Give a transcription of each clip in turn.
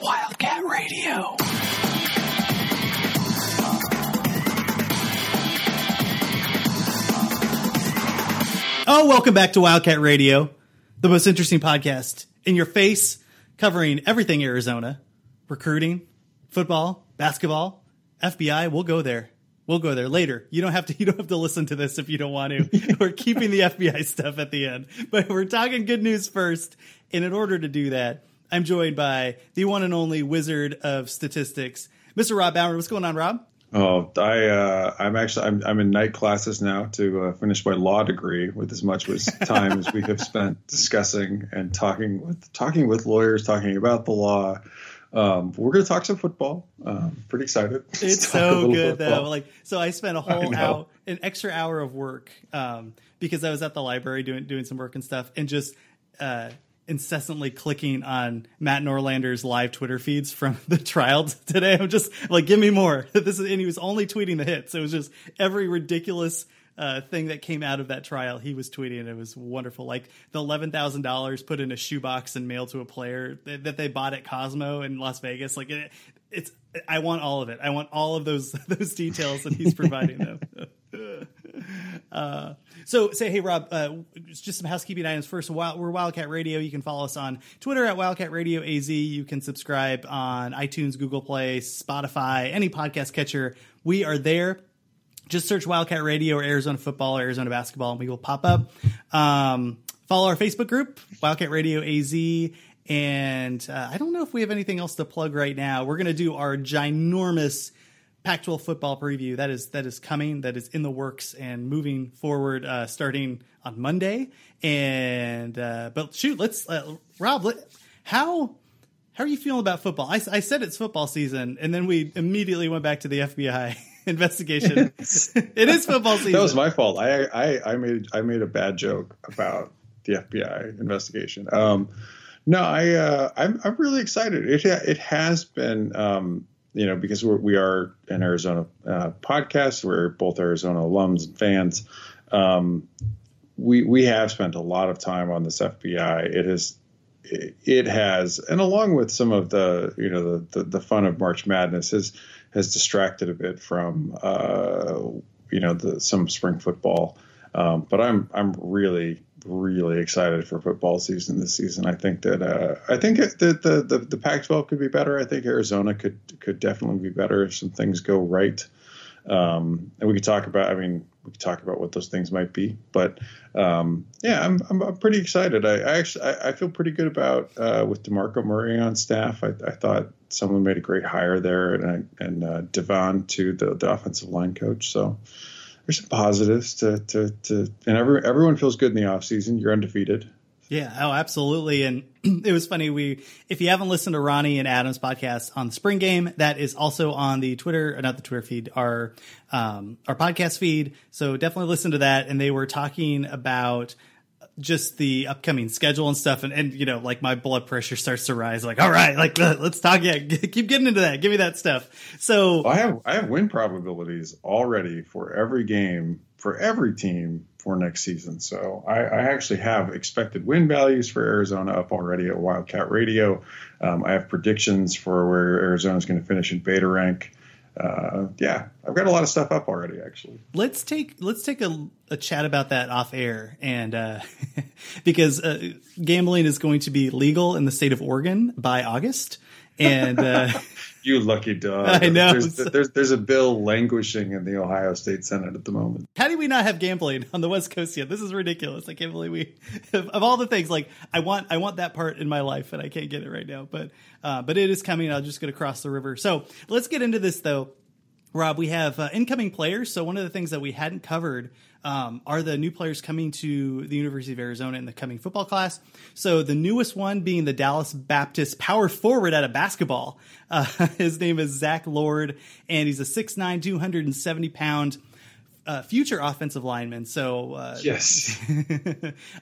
Wildcat Radio. Oh, welcome back to Wildcat Radio, the most interesting podcast in your face, covering everything Arizona recruiting, football, basketball, FBI. We'll go there. We'll go there later. You don't have to. You don't have to listen to this if you don't want to. we're keeping the FBI stuff at the end, but we're talking good news first. And in order to do that, I'm joined by the one and only wizard of statistics, Mr. Rob Bauer. What's going on, Rob? Oh, I uh, I'm actually I'm I'm in night classes now to uh, finish my law degree with as much as time as we have spent discussing and talking with talking with lawyers, talking about the law. Um, we're going to talk some football. Um, pretty excited. It's so good though. Like, so I spent a whole hour, an extra hour of work, um, because I was at the library doing doing some work and stuff, and just uh, incessantly clicking on Matt Norlander's live Twitter feeds from the trial today. I'm just like, give me more. This is, and he was only tweeting the hits. It was just every ridiculous uh, thing that came out of that trial. He was tweeting. It was wonderful. Like the eleven thousand dollars put in a shoebox and mailed to a player that, that they bought at Cosmo in Las Vegas. Like it, it's, I want all of it. I want all of those those details, and he's providing them. Uh, so say, hey, Rob, uh, just some housekeeping items first. We're Wildcat Radio. You can follow us on Twitter at Wildcat Radio AZ. You can subscribe on iTunes, Google Play, Spotify, any podcast catcher. We are there. Just search Wildcat Radio or Arizona football or Arizona basketball, and we will pop up. Um, follow our Facebook group, Wildcat Radio AZ. And uh, I don't know if we have anything else to plug right now. We're going to do our ginormous Pac-12 football preview that is that is coming, that is in the works and moving forward, uh, starting on Monday. And uh, but shoot, let's uh, Rob, let, how how are you feeling about football? I, I said it's football season, and then we immediately went back to the FBI investigation. it is football season. That was my fault. I, I I made I made a bad joke about the FBI investigation. Um, no, I uh, I'm I'm really excited. It it has been um, you know, because we're, we are an Arizona uh, podcast, we're both Arizona alums and fans. Um, we we have spent a lot of time on this FBI. It has it has, and along with some of the you know the the, the fun of March Madness has has distracted a bit from uh, you know the some spring football. Um, but I'm I'm really really excited for football season this season. I think that uh, I think that the, the the Pac-12 could be better. I think Arizona could could definitely be better if some things go right. Um, and we could talk about. I mean, we could talk about what those things might be. But um, yeah, I'm, I'm, I'm pretty excited. I, I actually I, I, feel pretty good about uh, with Demarco Murray on staff. I, I, thought someone made a great hire there, and and uh, Devon to the, the offensive line coach. So there's some positives to to to and every, everyone feels good in the off season. You're undefeated. Yeah, oh, absolutely. And it was funny. We, if you haven't listened to Ronnie and Adam's podcast on the spring game, that is also on the Twitter, uh, not the Twitter feed, our, um, our podcast feed. So definitely listen to that. And they were talking about just the upcoming schedule and stuff and, and you know like my blood pressure starts to rise like all right like let's talk yeah keep getting into that give me that stuff so i have i have win probabilities already for every game for every team for next season. So i, I actually have expected win values for arizona up already at wildcat radio. Um, i have predictions for where arizona is going to finish in beta rank. Uh, yeah, I've got a lot of stuff up already. Actually, let's take let's take a, a chat about that off air, and uh, because uh, gambling is going to be legal in the state of Oregon by August, and uh, you lucky dog. I know. There's, there's, there's a bill languishing in the Ohio State Senate at the moment. How do we not have gambling on the West Coast yet? This is ridiculous. I can't believe we of, of all the things like I want I want that part in my life and I can't get it right now. But uh, but it is coming. I'm just going to cross the river. So let's get into this though. Rob, we have uh, incoming players. So one of the things that we hadn't covered um, are the new players coming to the University of Arizona in the coming football class. So the newest one being the Dallas Baptist power forward out of basketball. Uh, his name is Zach Lord, and he's a 6'9", 270 pound uh, future offensive linemen. So uh, yes,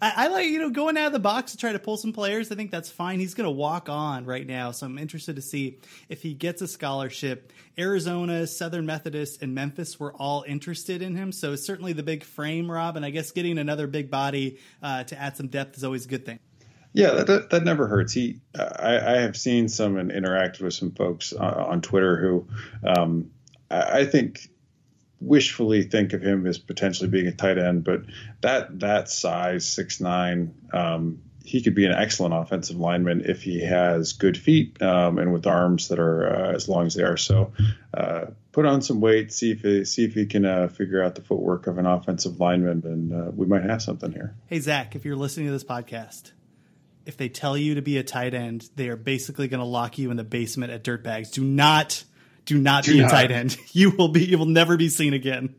I, I, like you know going out of the box to try to pull some players. I think that's fine. He's going to walk on right now, so I'm interested to see if he gets a scholarship. Arizona, Southern Methodist, and Memphis were all interested in him. So certainly the big frame, Rob, and I guess getting another big body uh, to add some depth is always a good thing. Yeah, that, that never hurts. He, I, I have seen some and interacted with some folks on, on Twitter who, um, I, I think wishfully think of him as potentially being a tight end, but that that size six nine, um, he could be an excellent offensive lineman if he has good feet um, and with arms that are uh, as long as they are. So, uh, put on some weight, see if he, see if he can uh, figure out the footwork of an offensive lineman, and uh, we might have something here. Hey Zach, if you're listening to this podcast. If they tell you to be a tight end, they are basically going to lock you in the basement at Dirtbags. Do not do not do be not. a tight end. You will be you will never be seen again.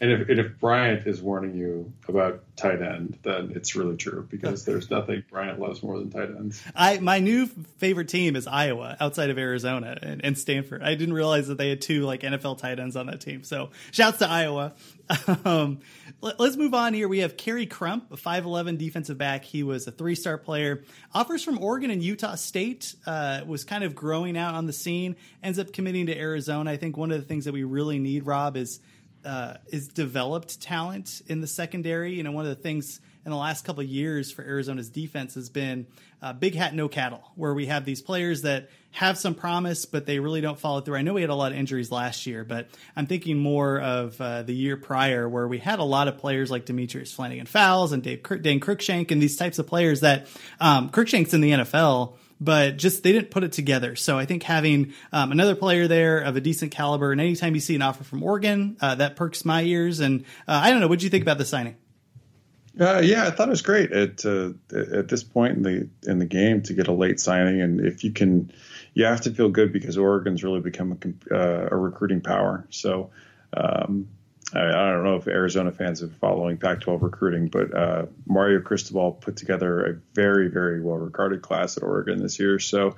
And if, and if Bryant is warning you about tight end, then it's really true because there's nothing Bryant loves more than tight ends. I my new favorite team is Iowa, outside of Arizona and, and Stanford. I didn't realize that they had two like NFL tight ends on that team. So shouts to Iowa. Um, let, us move on here. We have Kerry Crump, a 5'11 defensive back. He was a three star player. Offers from Oregon and Utah State, uh, was kind of growing out on the scene, ends up committing to Arizona. I think one of the things that we really need, Rob, is uh, is developed talent in the secondary. You know, one of the things in the last couple of years for Arizona's defense has been uh, big hat, no cattle, where we have these players that have some promise, but they really don't follow through. I know we had a lot of injuries last year, but I'm thinking more of uh, the year prior where we had a lot of players like Demetrius Flannigan-Fowles and Dave Dane Cruikshank and these types of players that um, Cruikshank's in the NFL but just they didn't put it together. So I think having um, another player there of a decent caliber, and anytime you see an offer from Oregon, uh, that perks my ears. And uh, I don't know, what do you think about the signing? Uh, yeah, I thought it was great at uh, at this point in the in the game to get a late signing, and if you can, you have to feel good because Oregon's really become a, uh, a recruiting power. So um, I, I, don't know if Arizona fans are following Pac-12 recruiting, but uh, Mario Cristobal put together a very, very well-regarded class at Oregon this year. So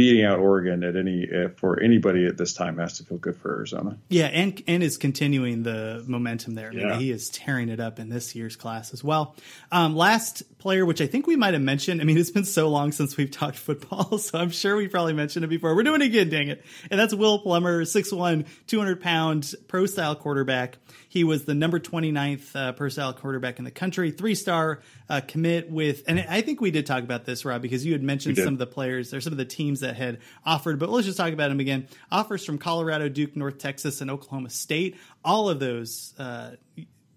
beating out Oregon at any for anybody at this time has to feel good for Arizona. Yeah, and and is continuing the momentum there. I mean, yeah. he is tearing it up in this year's class as well. Um, last player, which I think we might have mentioned. I mean, it's been so long since we've talked football, so I'm sure we probably mentioned it before. We're doing it again, dang it! And that's Will Plummer, 6'1", 200 pound pro style quarterback. He was the number 29th uh, per style quarterback in the country, three star uh, commit with, and I think we did talk about this, Rob, because you had mentioned some of the players, or some of the teams that had offered, but let's just talk about them again. Offers from Colorado, Duke, North Texas, and Oklahoma State. All of those uh,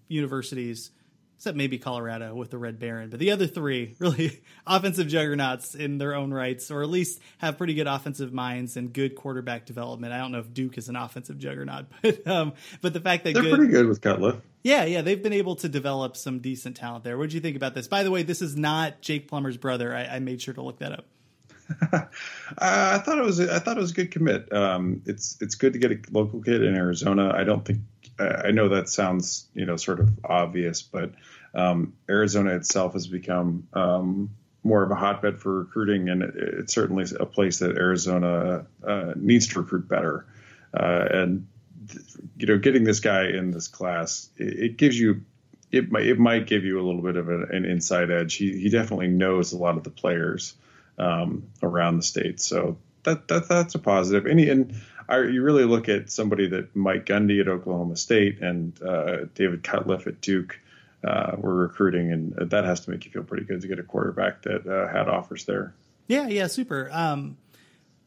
universities except maybe Colorado with the Red Baron. But the other three, really offensive juggernauts in their own rights, or at least have pretty good offensive minds and good quarterback development. I don't know if Duke is an offensive juggernaut, but um, but the fact that they're good, pretty good with Cutler. Yeah, yeah, they've been able to develop some decent talent there. What do you think about this? By the way, this is not Jake Plummer's brother. I, I made sure to look that up. I thought it was I thought it was a good commit. Um, it's it's good to get a local kid in Arizona. I don't think I know that sounds you know sort of obvious, but um, Arizona itself has become um, more of a hotbed for recruiting, and it, it's certainly a place that Arizona uh, needs to recruit better. Uh, and you know, getting this guy in this class, it, it gives you it might it might give you a little bit of an, an inside edge. He he definitely knows a lot of the players um, around the state, so that that that's a positive. He, and I, you really look at somebody that Mike Gundy at Oklahoma State and uh, David Cutcliffe at Duke uh, were recruiting, and that has to make you feel pretty good to get a quarterback that uh, had offers there. Yeah, yeah, super. Um,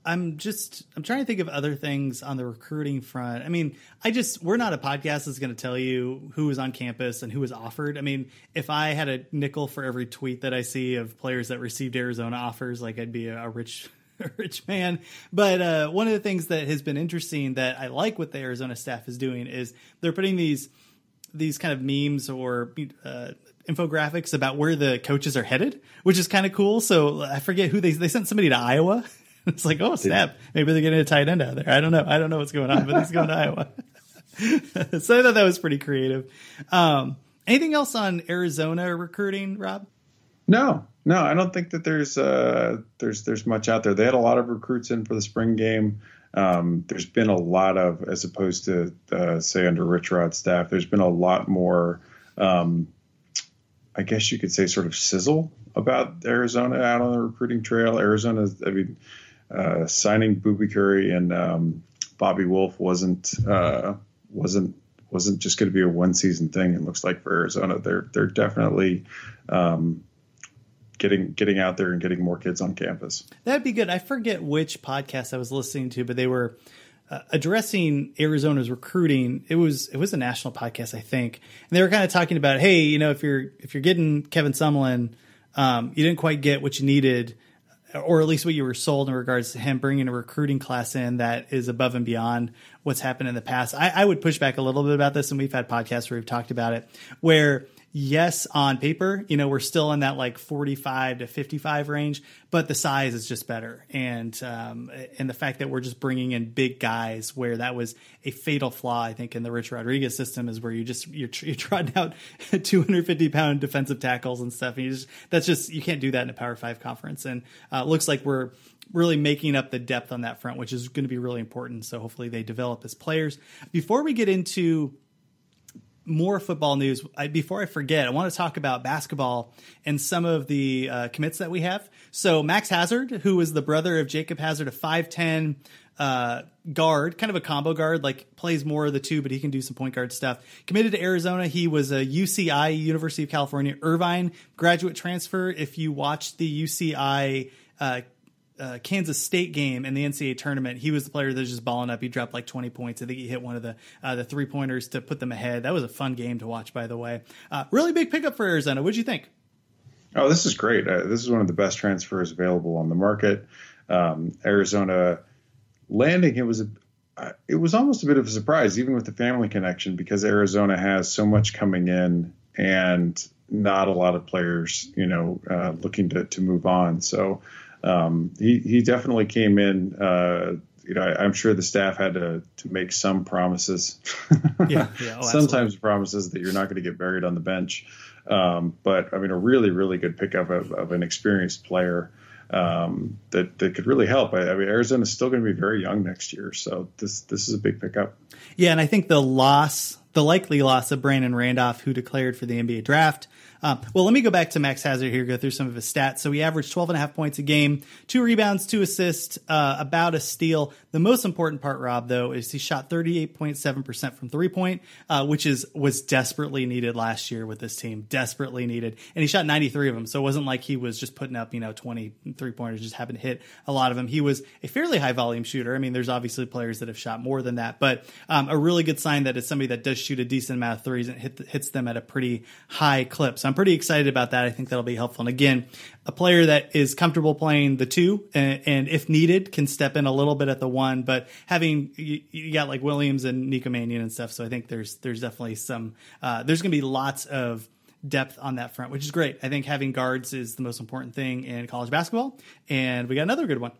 I'm just I'm trying to think of other things on the recruiting front. I mean, I just we're not a podcast that's going to tell you who is on campus and who is offered. I mean, if I had a nickel for every tweet that I see of players that received Arizona offers, like I'd be a, rich rich man. But uh, one of the things that has been interesting that I like what the Arizona staff is doing is they're putting these these kind of memes or uh, infographics about where the coaches are headed, which is kind of cool. So I forget who they they sent somebody to Iowa. it's like, oh snap, maybe they're getting a tight end out there. I don't know. I don't know what's going on, but he's going to Iowa. so I thought that was pretty creative. Um, anything else on Arizona recruiting, Rob? No, no, I don't think that there's uh, there's there's much out there. They had a lot of recruits in for the spring game. um, there's been a lot of, as opposed to uh, say under Rich Rod's staff, there's been a lot more, um, I guess you could say, sort of sizzle about Arizona out on the recruiting trail. Arizona, I mean, uh, signing Boobie Curry and um, Bobby Wolf wasn't uh, wasn't wasn't just going to be a one season thing. It looks like for Arizona, they're they're definitely um, getting getting out there and getting more kids on campus. That'd be good. I forget which podcast I was listening to, but they were uh, addressing Arizona's recruiting. It was it was a national podcast, I think, and they were kind of talking about, hey, you know, if you're if you're getting Kevin Sumlin, um, you didn't quite get what you needed. Or at least what you were sold in regards to him bringing a recruiting class in that is above and beyond what's happened in the past. I, I would push back a little bit about this, and we've had podcasts where we've talked about it, where yes, on paper, you know, we're still in that like 45 to 55 range, but the size is just better. And, um, and the fact that we're just bringing in big guys where that was a fatal flaw, I think, in the Rich Rodriguez system is where you just, you're, you're trotting out 250 pound defensive tackles and stuff. And you just, that's just, you can't do that in a Power Five conference. And, uh, looks like we're, really making up the depth on that front, which is going to be really important. So hopefully they develop as players. Before we get into more football news. I, before I forget, I want to talk about basketball and some of the uh, commits that we have. So Max Hazzard, who is the brother of Jacob Hazzard, a 5'10 uh, guard, kind of a combo guard, like plays more of the two, but he can do some point guard stuff. Committed to Arizona. He was a UCI, University of California, Irvine graduate transfer. If you watch the UCI uh, uh, Kansas State game in the NCAA tournament, he was the player that was just balling up. He dropped like 20 points. I think he hit one of the uh, the three pointers to put them ahead. That was a fun game to watch, by the way. Uh, really big pickup for Arizona. What'd you think? Oh, this is great. Uh, this is one of the best transfers available on the market. Um, Arizona landing it was a uh, it was almost a bit of a surprise, even with the family connection, because Arizona has so much coming in and not a lot of players, you know, uh, looking to to move on. So um, he he definitely came in. Uh, you know, I, am sure the staff had to to make some promises. yeah, yeah oh, sometimes promises that you're not going to get buried on the bench. Um, but I mean, a really really good pickup of, of an experienced player um, that that could really help. I, I mean, Arizona is still going to be very young next year, so this this is a big pickup. Yeah, and I think the loss, the likely loss of Brandon Randolph, who declared for the NBA draft, um, well, let me go back to Max Hazzard here, go through some of his stats. So he averaged 12 and a half points a game, two rebounds, two assists, uh, about a steal. The most important part, Rob, though, is he shot 38.7% from three point, uh, which is, was desperately needed last year with this team, desperately needed. And he shot 93 of them. So it wasn't like he was just putting up, you know, 20 three pointers, just happened to hit a lot of them. He was a fairly high volume shooter. I mean, there's obviously players that have shot more than that, but um, a really good sign that it's somebody that does shoot a decent amount of threes and hit, hits them at a pretty high clip. So I'm pretty excited about that. I think that'll be helpful. And again, a player that is comfortable playing the two and, and if needed can step in a little bit at the one, but having you, you got like Williams and Nico Mannion and stuff. So I think there's, there's definitely some, uh, there's going to be lots of, depth on that front, which is great. I think having guards is the most important thing in college basketball, and we got another good one.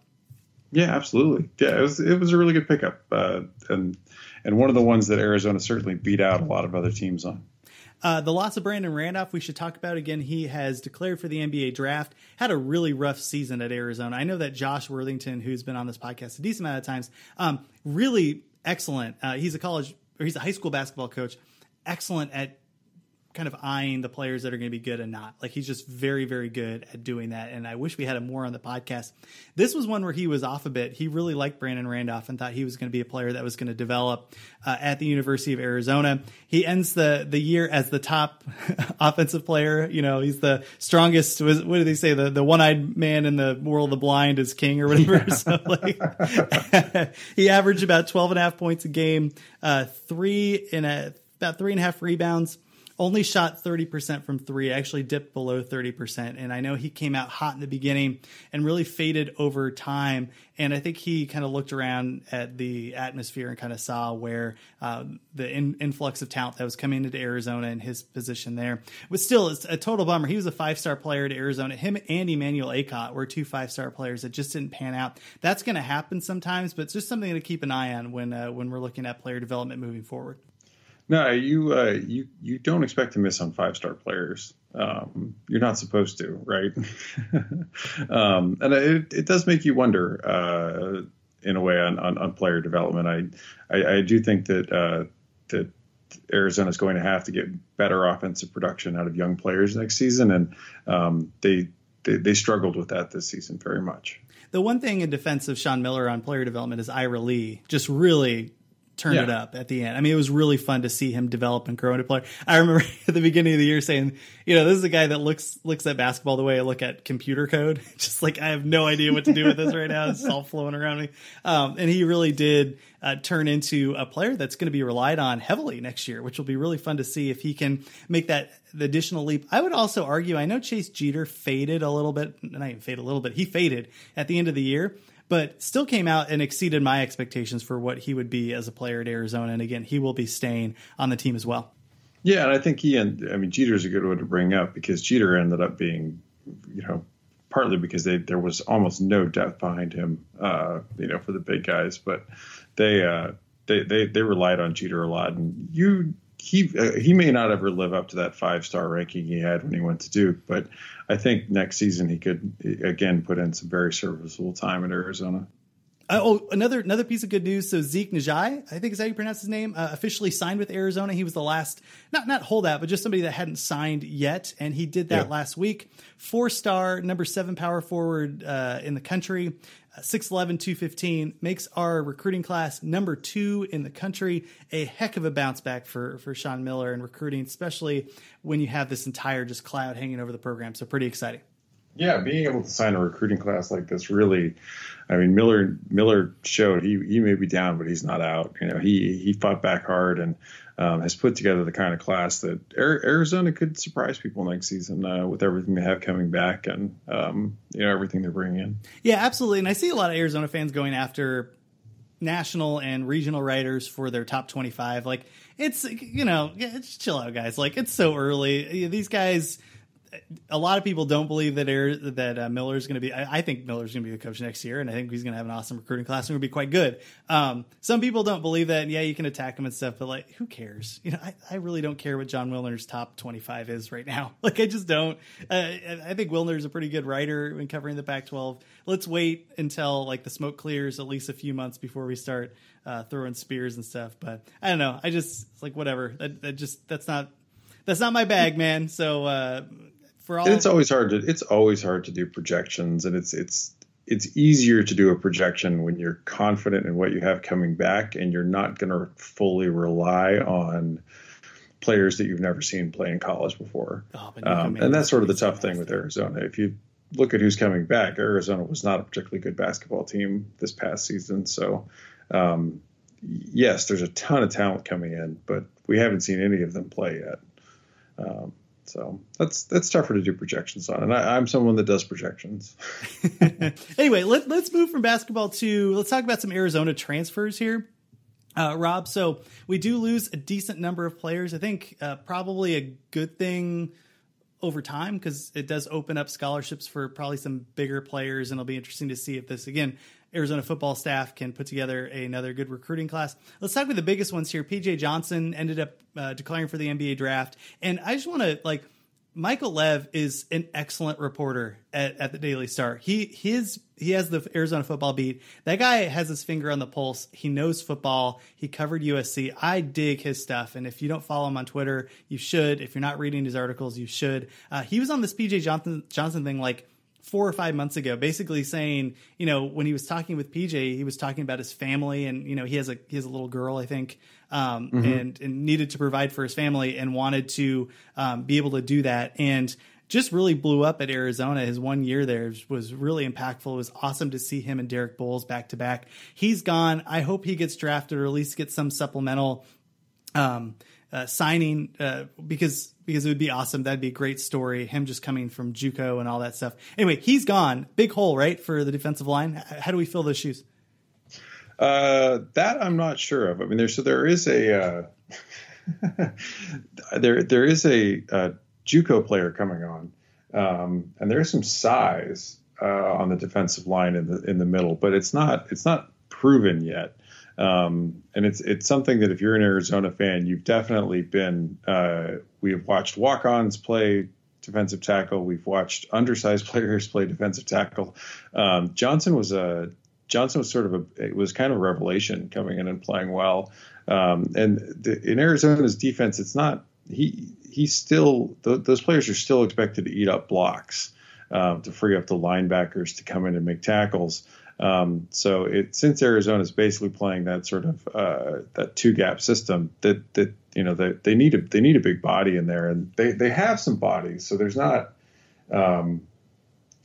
Yeah, absolutely. Yeah, it was it was a really good pickup, uh, and and one of the ones that Arizona certainly beat out a lot of other teams on. Uh, the loss of Brandon Randolph, we should talk about again. He has declared for the NBA draft. Had a really rough season at Arizona. I know that Josh Worthington, who's been on this podcast a decent amount of times, um, really excellent. Uh, he's a college or he's a high school basketball coach. Excellent at kind of eyeing the players that are going to be good and not. Like he's just very, very good at doing that. And I wish we had him more on the podcast. This was one where he was off a bit. He really liked Brandon Randolph and thought he was going to be a player that was going to develop uh, at the University of Arizona. He ends the the year as the top offensive player. You know, he's the strongest. Was what do they say? The the one eyed man in the world of the blind is king or whatever. Yeah. so like, he averaged about 12 and a half points a game, uh, three in a about three and a half rebounds only shot 30% from three, actually dipped below 30%. And I know he came out hot in the beginning and really faded over time. And I think he kind of looked around at the atmosphere and kind of saw where uh, the in, influx of talent that was coming into Arizona and his position there. But still, it's a total bummer. He was a five star player at Arizona. Him and Emmanuel Akot were two five star players that just didn't pan out. That's going to happen sometimes, but it's just something to keep an eye on when uh, when we're looking at player development moving forward. No, you uh, you you don't expect to miss on five star players. Um, you're not supposed to, right? um, and it, it does make you wonder. Uh, in a way on, on, on player development. I, I, I do think that uh, that Arizona is going to have to get better offensive production out of young players next season, and um, they, they they struggled with that this season very much. The one thing in defense of Sean Miller on player development is Ira Lee just really turned yeah. it up at the end. I mean, it was really fun to see him develop and grow into player. I remember at the beginning of the year saying, you know, this is a guy that looks looks at basketball the way I look at computer code. Just like I have no idea what to do with this right now. It's all flowing around me. Um, and he really did uh, turn into a player that's going to be relied on heavily next year, which will be really fun to see if he can make that the additional leap. I would also argue, I know Chase Jeter faded a little bit, not even faded a little bit, he faded at the end of the year but still came out and exceeded my expectations for what he would be as a player at Arizona. And again, he will be staying on the team as well. Yeah, and I think he and I mean Jeter's a good one to bring up because Jeter ended up being, you know, partly because they, there was almost no depth behind him, uh, you know, for the big guys, but they uh, they they they relied on Jeter a lot, and you he uh, he may not ever live up to that five star ranking he had when he went to Duke, but I think next season he could again put in some very serviceable time at Arizona. Uh, oh, another another piece of good news. So Zeke Nnaji, I think is how you pronounce his name, uh, officially signed with Arizona. He was the last, not not holdout, but just somebody that hadn't signed yet, and he did that yeah. last week. Four star, number seven power forward uh, in the country. 6'11, 215 makes our recruiting class number two in the country. A heck of a bounce back for, for Sean Miller and recruiting, especially when you have this entire just cloud hanging over the program. So pretty exciting. Yeah, being able to sign a recruiting class like this really, I mean, Miller Miller showed he he may be down, but he's not out. You know, he he fought back hard and um, has put together the kind of class that Arizona could surprise people next season uh, with everything they have coming back and um, you know everything they're bringing in. Yeah, absolutely. And I see a lot of Arizona fans going after national and regional writers for their top 25 like it's you know it's chill out guys like it's so early these guys a lot of people don't believe that Air, that uh, Miller is going to be. I, I, think Miller is going to be the coach next year, and I think he's going to have an awesome recruiting class and will be quite good. Um, some people don't believe that. And yeah, you can attack him and stuff, but like, who cares? You know, I, I really don't care what Jon Wilner's top twenty-five is right now. Like, I just don't. Uh, I think Wilner's a pretty good writer when covering the Pac-12. Let's wait until like the smoke clears at least a few months before we start uh, throwing spears and stuff. But I don't know. I just like whatever. That, that just that's not that's not my bag, man. So uh, for all. it's always hard to it's always hard to do projections, and it's it's it's easier to do a projection when you're confident in what you have coming back, and you're not going to fully rely on players that you've never seen play in college before. Oh, um, and that's sort of the tough thing with Arizona. If you look at who's coming back, Arizona was not a particularly good basketball team this past season. So, um, yes, there's a ton of talent coming in, but we haven't seen any of them play yet. Um, so that's that's tougher to do projections on, and I, am someone that does projections. anyway, let, let's move from basketball to let's talk about some Arizona transfers here. Uh, Rob, so we do lose a decent number of players. I think uh, probably a good thing over time because it does open up scholarships for probably some bigger players, and it'll be interesting to see if this again Arizona football staff can put together another good recruiting class. Let's talk about the biggest ones here. PJ Johnson ended up uh, declaring for the NBA draft, and I just want to like Michael Lev is an excellent reporter at, at the Daily Star. He his he has the Arizona football beat. That guy has his finger on the pulse. He knows football. He covered USC. I dig his stuff, and if you don't follow him on Twitter, you should. If you're not reading his articles, you should. Uh, he was on this PJ Johnson Johnson thing like four or five months ago, basically saying, you know, when he was talking with PJ, he was talking about his family, and you know, he has a he has a little girl, I think, um, mm-hmm. and and needed to provide for his family, and wanted to um, be able to do that, and just really blew up at Arizona. His one year there was really impactful. It was awesome to see him and Derek Bowles back to back. He's gone. I hope he gets drafted or at least gets some supplemental. Um, uh, signing uh, because because it would be awesome. That'd be a great story. Him just coming from JUCO and all that stuff. Anyway, he's gone. Big hole, right, for the defensive line. How do we fill those shoes? Uh, that I'm not sure of. I mean, there so there is a uh, there there is a, a JUCO player coming on, um, and there's some size uh, on the defensive line in the in the middle, but it's not it's not proven yet. Um, and it's it's something that if you're an Arizona fan, you've definitely been. Uh, we have watched walk-ons play defensive tackle. We've watched undersized players play defensive tackle. Um, Johnson was a Johnson was sort of a it was kind of a revelation coming in and playing well. Um, and the, in Arizona's defense, it's not he he's still th- those players are still expected to eat up blocks um, to free up the linebackers to come in and make tackles. Um, so it since Arizona is basically playing that sort of uh, that two gap system that that you know they, they need a they need a big body in there. And they they have some bodies so there's not um,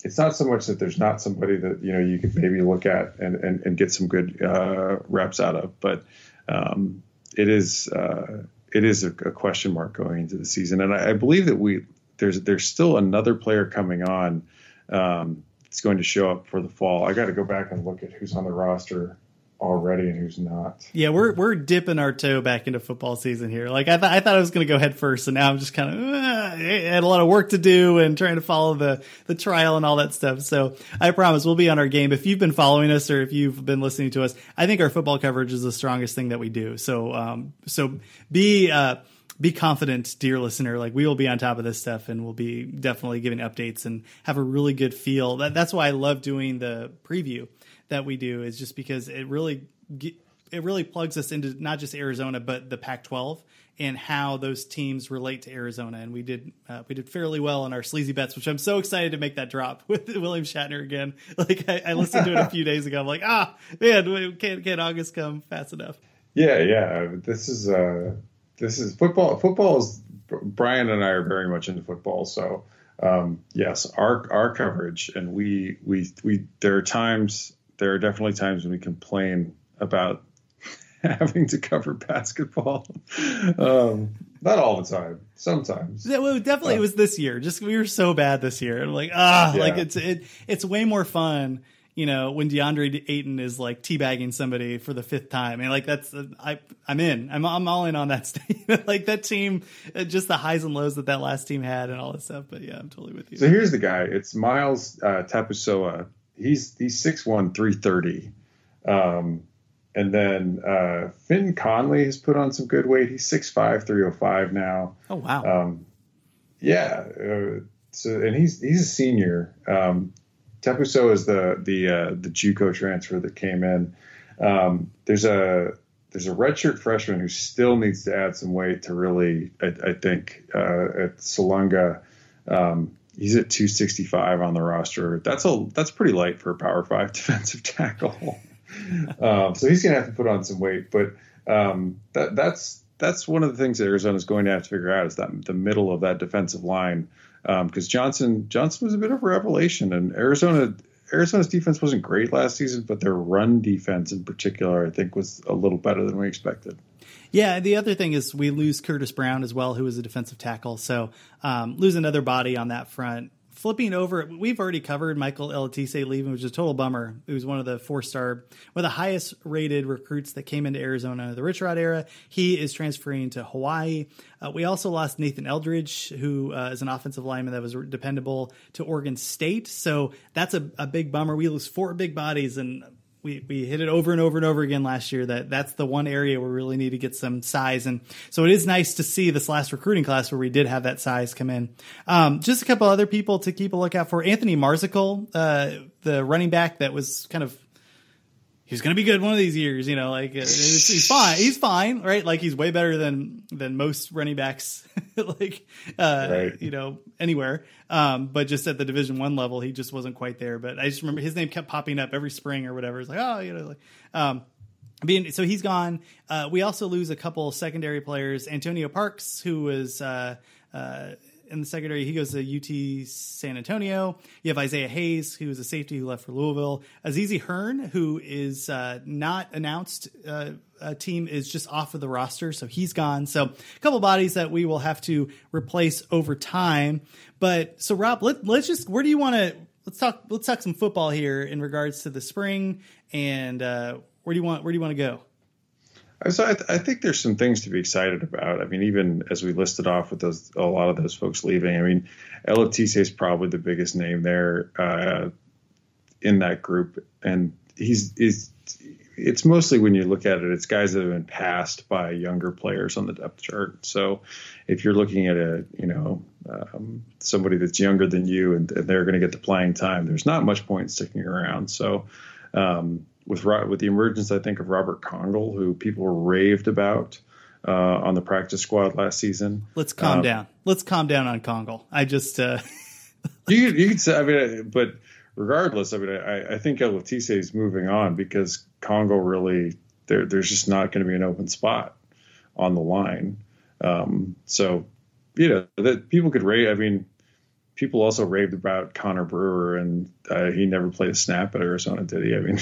it's not so much that there's not somebody that you know you could maybe look at and and, and get some good uh, reps out of. But um, it is uh, it is a, a, question mark going into the season. And I, I, believe that we there's there's still another player coming on um, it's going to show up for the fall. I got to go back and look at who's on the roster already and who's not. Yeah, we're we're dipping our toe back into football season here. Like I thought, I thought I was going to go head first, and now I'm just kind of uh, had a lot of work to do and trying to follow the the trial and all that stuff. So I promise we'll be on our game. If you've been following us or if you've been listening to us, I think our football coverage is the strongest thing that we do. So um, so be. Uh, be confident, dear listener. Like we will be on top of this stuff, and we'll be definitely giving updates and have a really good feel. That, that's why I love doing the preview that we do. Is just because it really it really plugs us into not just Arizona but the Pac-12 and how those teams relate to Arizona. And we did uh, we did fairly well on our sleazy bets, which I'm so excited to make that drop with William Shatner again. Like I, I listened to it a few days ago. I'm like, ah, man, can't can't August come fast enough? Yeah, yeah. This is uh this is football. Football is Brian and I are very much into football, so um, yes, our our coverage and we we we there are times there are definitely times when we complain about having to cover basketball. Um, not all the time. Sometimes. Yeah, well, definitely uh, it was this year. Just we were so bad this year. I'm like, ah, yeah. like it's it it's way more fun you know, when DeAndre Ayton is like teabagging somebody for the fifth time, and like that's I I'm in. I'm I'm all in on that. like that team, uh, just the highs and lows that that last team had, and all this stuff. But yeah, I'm totally with you. So here's the guy. It's Myles uh, Tapusoa. He's he's six one three thirty. Um, and then uh, Finn Connolly has put on some good weight. He's 6'5", 305 now. Oh wow. Um, yeah. Uh, so and he's he's a senior. Um, Tapuso is the the uh, the JUCO transfer that came in. Um, there's a there's a redshirt freshman who still needs to add some weight to really, I, I think, uh, at Salunga. Um, he's at 265 on the roster. That's a that's pretty light for a Power Five defensive tackle. um, so he's going to have to put on some weight. But um, that that's that's one of the things that Arizona is going to have to figure out is that the middle of that defensive line because um, Johnson Johnson was a bit of a revelation, and Arizona Arizona's defense wasn't great last season, but their run defense in particular, I think, was a little better than we expected. Yeah, the other thing is we lose Curtis Brown as well, who was a defensive tackle. So um, lose another body on that front flipping over, we've already covered Michael Eletise leaving, which is a total bummer. He was one of the four star, one of the highest rated recruits that came into Arizona the Rich Rod era. He is transferring to Hawaii. Uh, we also lost Nathan Eldridge, who uh, is an offensive lineman that was dependable to Oregon State. So that's a, a big bummer. We lose four big bodies and we, we hit it over and over and over again last year that that's the one area where we really need to get some size. And so it is nice to see this last recruiting class where we did have that size come in. Um, just a couple other people to keep a lookout for. Anthony Mariscal, uh, the running back that was kind of he's going to be good one of these years. You know, like he's fine. He's fine, right? Like he's way better than than most running backs, like uh, right. you know anywhere. Um, but just at the Division One level, he just wasn't quite there. But I just remember his name kept popping up every spring or whatever. It's like oh, you know, like. Um, being, so he's gone. Uh, we also lose a couple secondary players. Antonio Parks, who was uh, uh, in the secondary. He goes to UT San Antonio. You have Isaiah Hayes, who is a safety who left for Louisville. Azizi Hearn, who is uh, not announced. Uh, a team is just off of the roster, so he's gone. So a couple bodies that we will have to replace over time. But so Rob, let, let's just where do you want to let's talk let's talk some football here in regards to the spring and uh, where do you want where do you want to go? So I, th- I, think there's some things to be excited about. I mean, even as we listed off with those, a lot of those folks leaving. I mean, Eletise is probably the biggest name there uh, in that group, and he's is. It's mostly when you look at it, it's guys that have been passed by younger players on the depth chart. So, if you're looking at a, you know, um, somebody that's younger than you and, and they're going to get the playing time, there's not much point sticking around. So, um, with with the emergence, I think, of Robert Congel, who people raved about uh, on the practice squad last season. Let's calm um, down. Let's calm down on Congel. I just uh... you you could say, I mean, but regardless, I mean, I, I think El is moving on because Congel really there, there's just not going to be an open spot on the line. Um, so you know that people could rate. I mean, people also raved about Connor Brewer, and uh, he never played a snap at Arizona, did he? I mean,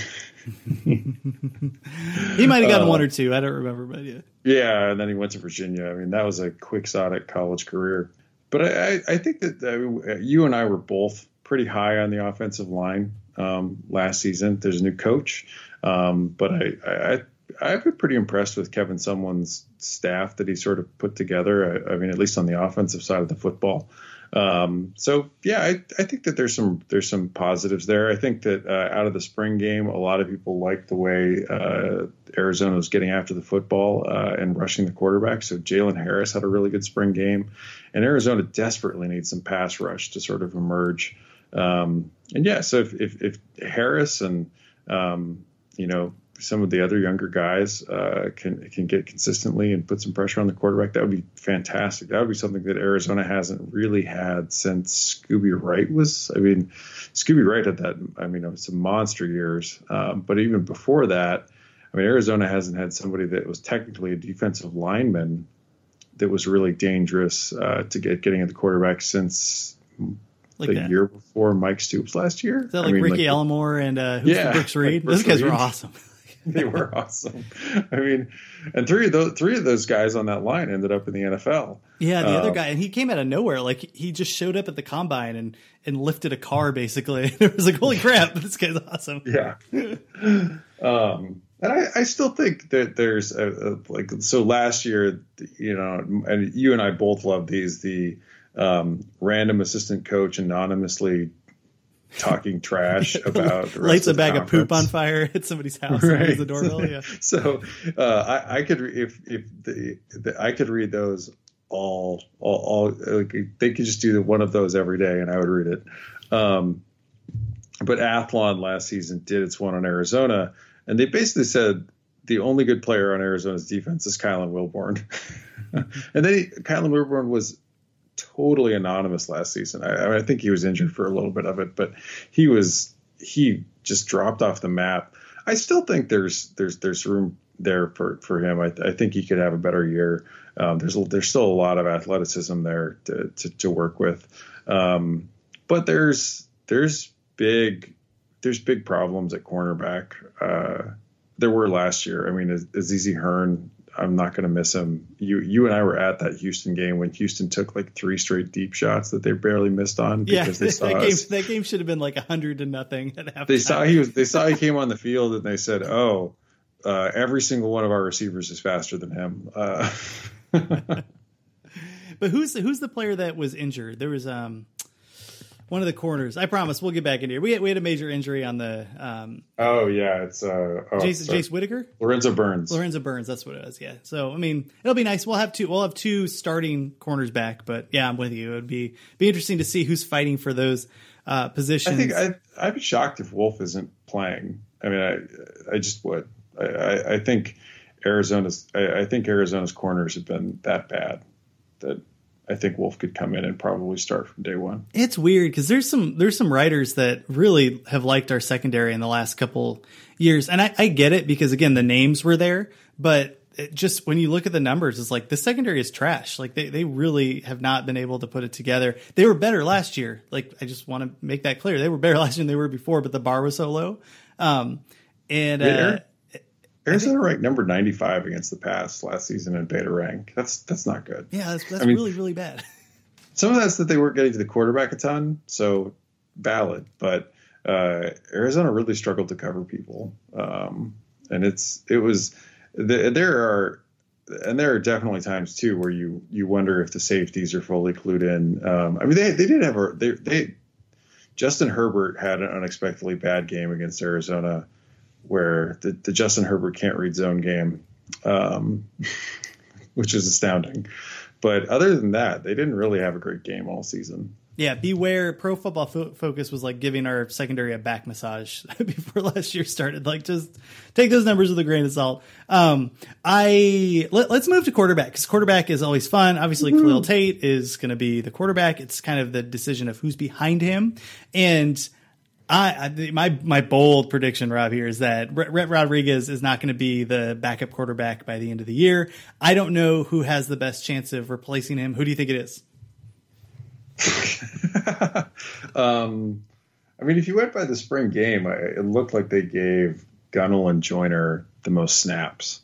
he might have gotten uh, one or two. I don't remember, but yeah. Yeah, and then he went to Virginia. I mean, that was a quixotic college career. But I, I think that I mean, you and I were both pretty high on the offensive line um, last season. There's a new coach, um, but I, I I've been pretty impressed with Kevin Sumlin's staff that he sort of put together. I, I mean, at least on the offensive side of the football. Um, so yeah, I, I, think that there's some there's some positives there. I think that uh, out of the spring game, a lot of people like the way uh, Arizona was getting after the football uh, and rushing the quarterback. So Jalen Harris had a really good spring game, and Arizona desperately needs some pass rush to sort of emerge. Um, and yeah, so if, if, if Harris and um, you know some of the other younger guys uh, can can get consistently and put some pressure on the quarterback, that would be fantastic. That would be something that Arizona hasn't really had since Scooby Wright was. I mean, Scooby Wright had that. I mean, it was some monster years, um, but even before that, I mean, Arizona hasn't had somebody that was technically a defensive lineman that was really dangerous uh, to get getting at the quarterback since like the that. year before Mike Stoops last year. Is that like I mean, Ricky like, Elmore and uh, who's yeah, Brooks Reed? Like Those guys were awesome. they were awesome. I mean, and three of those three of those guys on that line ended up in the NFL. Yeah, the uh, other guy, and he came out of nowhere. Like he just showed up at the combine and and lifted a car. Basically, it was like, holy crap, this guy's awesome. Yeah. um, and I, I still think that there's a, a, like so last year, you know, and you and I both love these the um, random assistant coach anonymously talking trash about lights a bag of, of poop on fire at somebody's house right. and the doorbell. Yeah. so uh, I, I, could if if the, the, I could read those all all, all like, they could just do one of those every day and I would read it. Um, but Athlon last season did its one on Arizona, and they basically said the only good player on Arizona's defense is Kylan Wilborn. and then he, Kylan Wilborn was totally anonymous last season. I, I, think he was injured for a little bit of it, but he was he just dropped off the map. I still think there's there's there's room there for for him. I, I think he could have a better year. Um, there's there's still a lot of athleticism there to to, to work with, um, but there's there's big there's big problems at cornerback. Uh, there were last year. I mean, Azizi Hearn I'm not going to miss him. You you and I were at that Houston game when Houston took like three straight deep shots that they barely missed on because yeah, they saw that game, that game should have been like hundred to nothing. They saw he was they saw he came on the field and they said, "Oh, uh, every single one of our receivers is faster than him." Uh, but who's the, who's the player that was injured? There was um one of the corners. I promise we'll get back in here. We had, we had a major injury on the. Um, oh yeah, it's uh, oh, Jason Jace Whittaker, Lorenzo Burns, Lorenzo Burns. That's what it was. Yeah. So I mean, it'll be nice. We'll have two. We'll have two starting corners back. But yeah, I'm with you. It would be be interesting to see who's fighting for those uh, positions. I think I, I'd be shocked if Wolf isn't playing. I mean, I I just would. I, I, I think Arizona's. I, I think Arizona's corners have been that bad that I think Wolf could come in and probably start from day one. It's weird because there's some there's some writers that really have liked our secondary in the last couple years, and I, I get it because again the names were there, but just when you look at the numbers, it's like the secondary is trash. Like they, they really have not been able to put it together. They were better last year. Like I just want to make that clear. They were better last year than they were before, but the bar was so low. Um, and uh, Arizona ranked number 95 against the pass last season in beta rank. That's that's not good. Yeah, that's, that's I mean, really really bad. some of that's that they weren't getting to the quarterback a ton, so valid. But uh, Arizona really struggled to cover people, um, and it's it was the, there are and there are definitely times too where you you wonder if the safeties are fully clued in. Um, I mean, they they did have a they they Justin Herbert had an unexpectedly bad game against Arizona where the, the Justin Herbert can't read zone game, um, which is astounding. But other than that, they didn't really have a great game all season. Yeah, beware. Pro Football Fo- Focus was like giving our secondary a back massage before last year started. Like, just take those numbers with a grain of salt. Um, I let, us move to quarterback because quarterback is always fun. Obviously, mm-hmm. Khalil Tate is going to be the quarterback. It's kind of the decision of who's behind him, and I, I, my my bold prediction, Rob, here is that Rhett Rodriguez is not going to be the backup quarterback by the end of the year. I don't know who has the best chance of replacing him. Who do you think it is? um, I mean, if you went by the spring game, it looked like they gave Gunnell and Joiner the most snaps.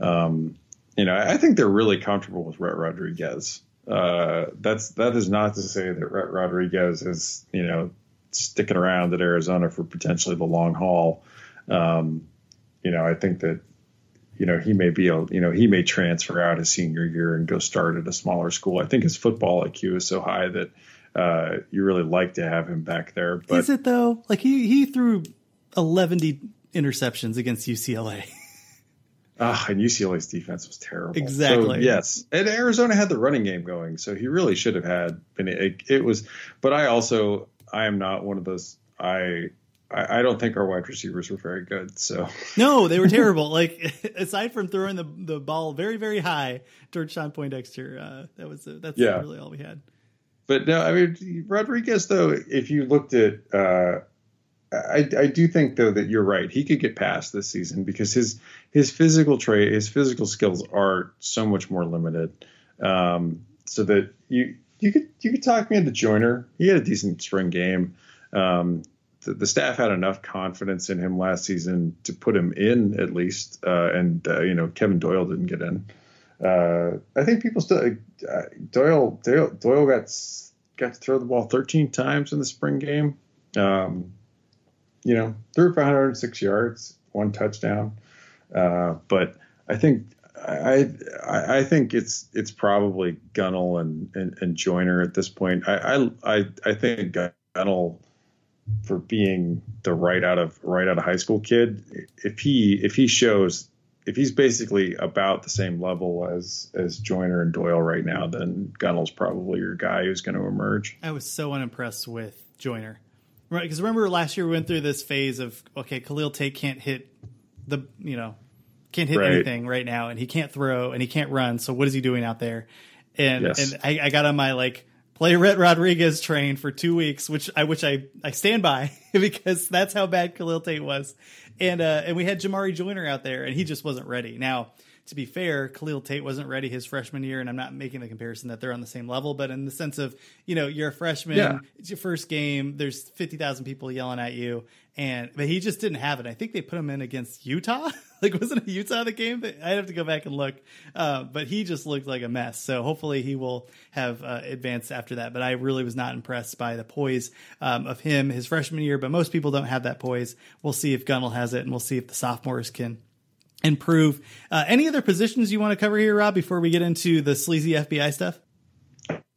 Um, you know, I think they're really comfortable with Rhett Rodriguez. Uh, that's that is not to say that Rhett Rodriguez is you know sticking around at Arizona for potentially the long haul. Um, you know, I think that you know he may be a you know he may transfer out his senior year and go start at a smaller school. I think his football IQ is so high that uh, you really like to have him back there. But is it though? Like he he threw eleven interceptions against UCLA. Ah, and UCLA's defense was terrible. Exactly. So, yes, and Arizona had the running game going, so he really should have had been. It, it was, but I also I am not one of those. I I, don't think our wide receivers were very good. So no, they were terrible. like aside from throwing the the ball very very high towards Shawn Poindexter, uh, that was that's yeah. really all we had. But no, I mean Rodriguez though. If you looked at, uh, I I do think though that you're right. He could get past this season because his his physical trait, his physical skills are so much more limited. Um, so that you you could you could talk me into Joiner. He had a decent spring game. Um, the, the, staff had enough confidence in him last season to put him in at least, uh, and uh, you know Kevin Doyle didn't get in. Uh, I think people still uh, Doyle, Doyle Doyle got got to throw the ball 13 times in the spring game. Um, you know, threw for 106 yards, one touchdown. Uh, but I think I, I, think it's it's probably Gunnell and, and, and Joiner at this point. I, I I think Gunnell for being the right out of right out of high school kid, if he if he shows if he's basically about the same level as as Joiner and Doyle right now, then Gunnell's probably your guy who's going to emerge. I was so unimpressed with Joiner, right? Because remember last year we went through this phase of okay, Khalil Tate can't hit the you know can't hit right. anything right now, and he can't throw and he can't run. So what is he doing out there? And yes. and I, I, got on my like play Rhett Rodriguez train for two weeks, which I which I I stand by because that's how bad Khalil Tate was, and uh, and we had Jamarye Joiner out there, and he just wasn't ready. Now to be fair, Khalil Tate wasn't ready his freshman year, and I'm not making the comparison that they're on the same level, but in the sense of, you know, you're a freshman, yeah. it's your first game, there's 50,000 people yelling at you, and but he just didn't have it. I think they put him in against Utah. like, wasn't it Utah the game? I'd have to go back and look, uh, but he just looked like a mess. So hopefully he will have uh, advanced after that. But I really was not impressed by the poise um, of him his freshman year. But most people don't have that poise. We'll see if Gunnell has it, and we'll see if the sophomores can improve. Uh, any other positions you want to cover here, Rob, before we get into the sleazy FBI stuff?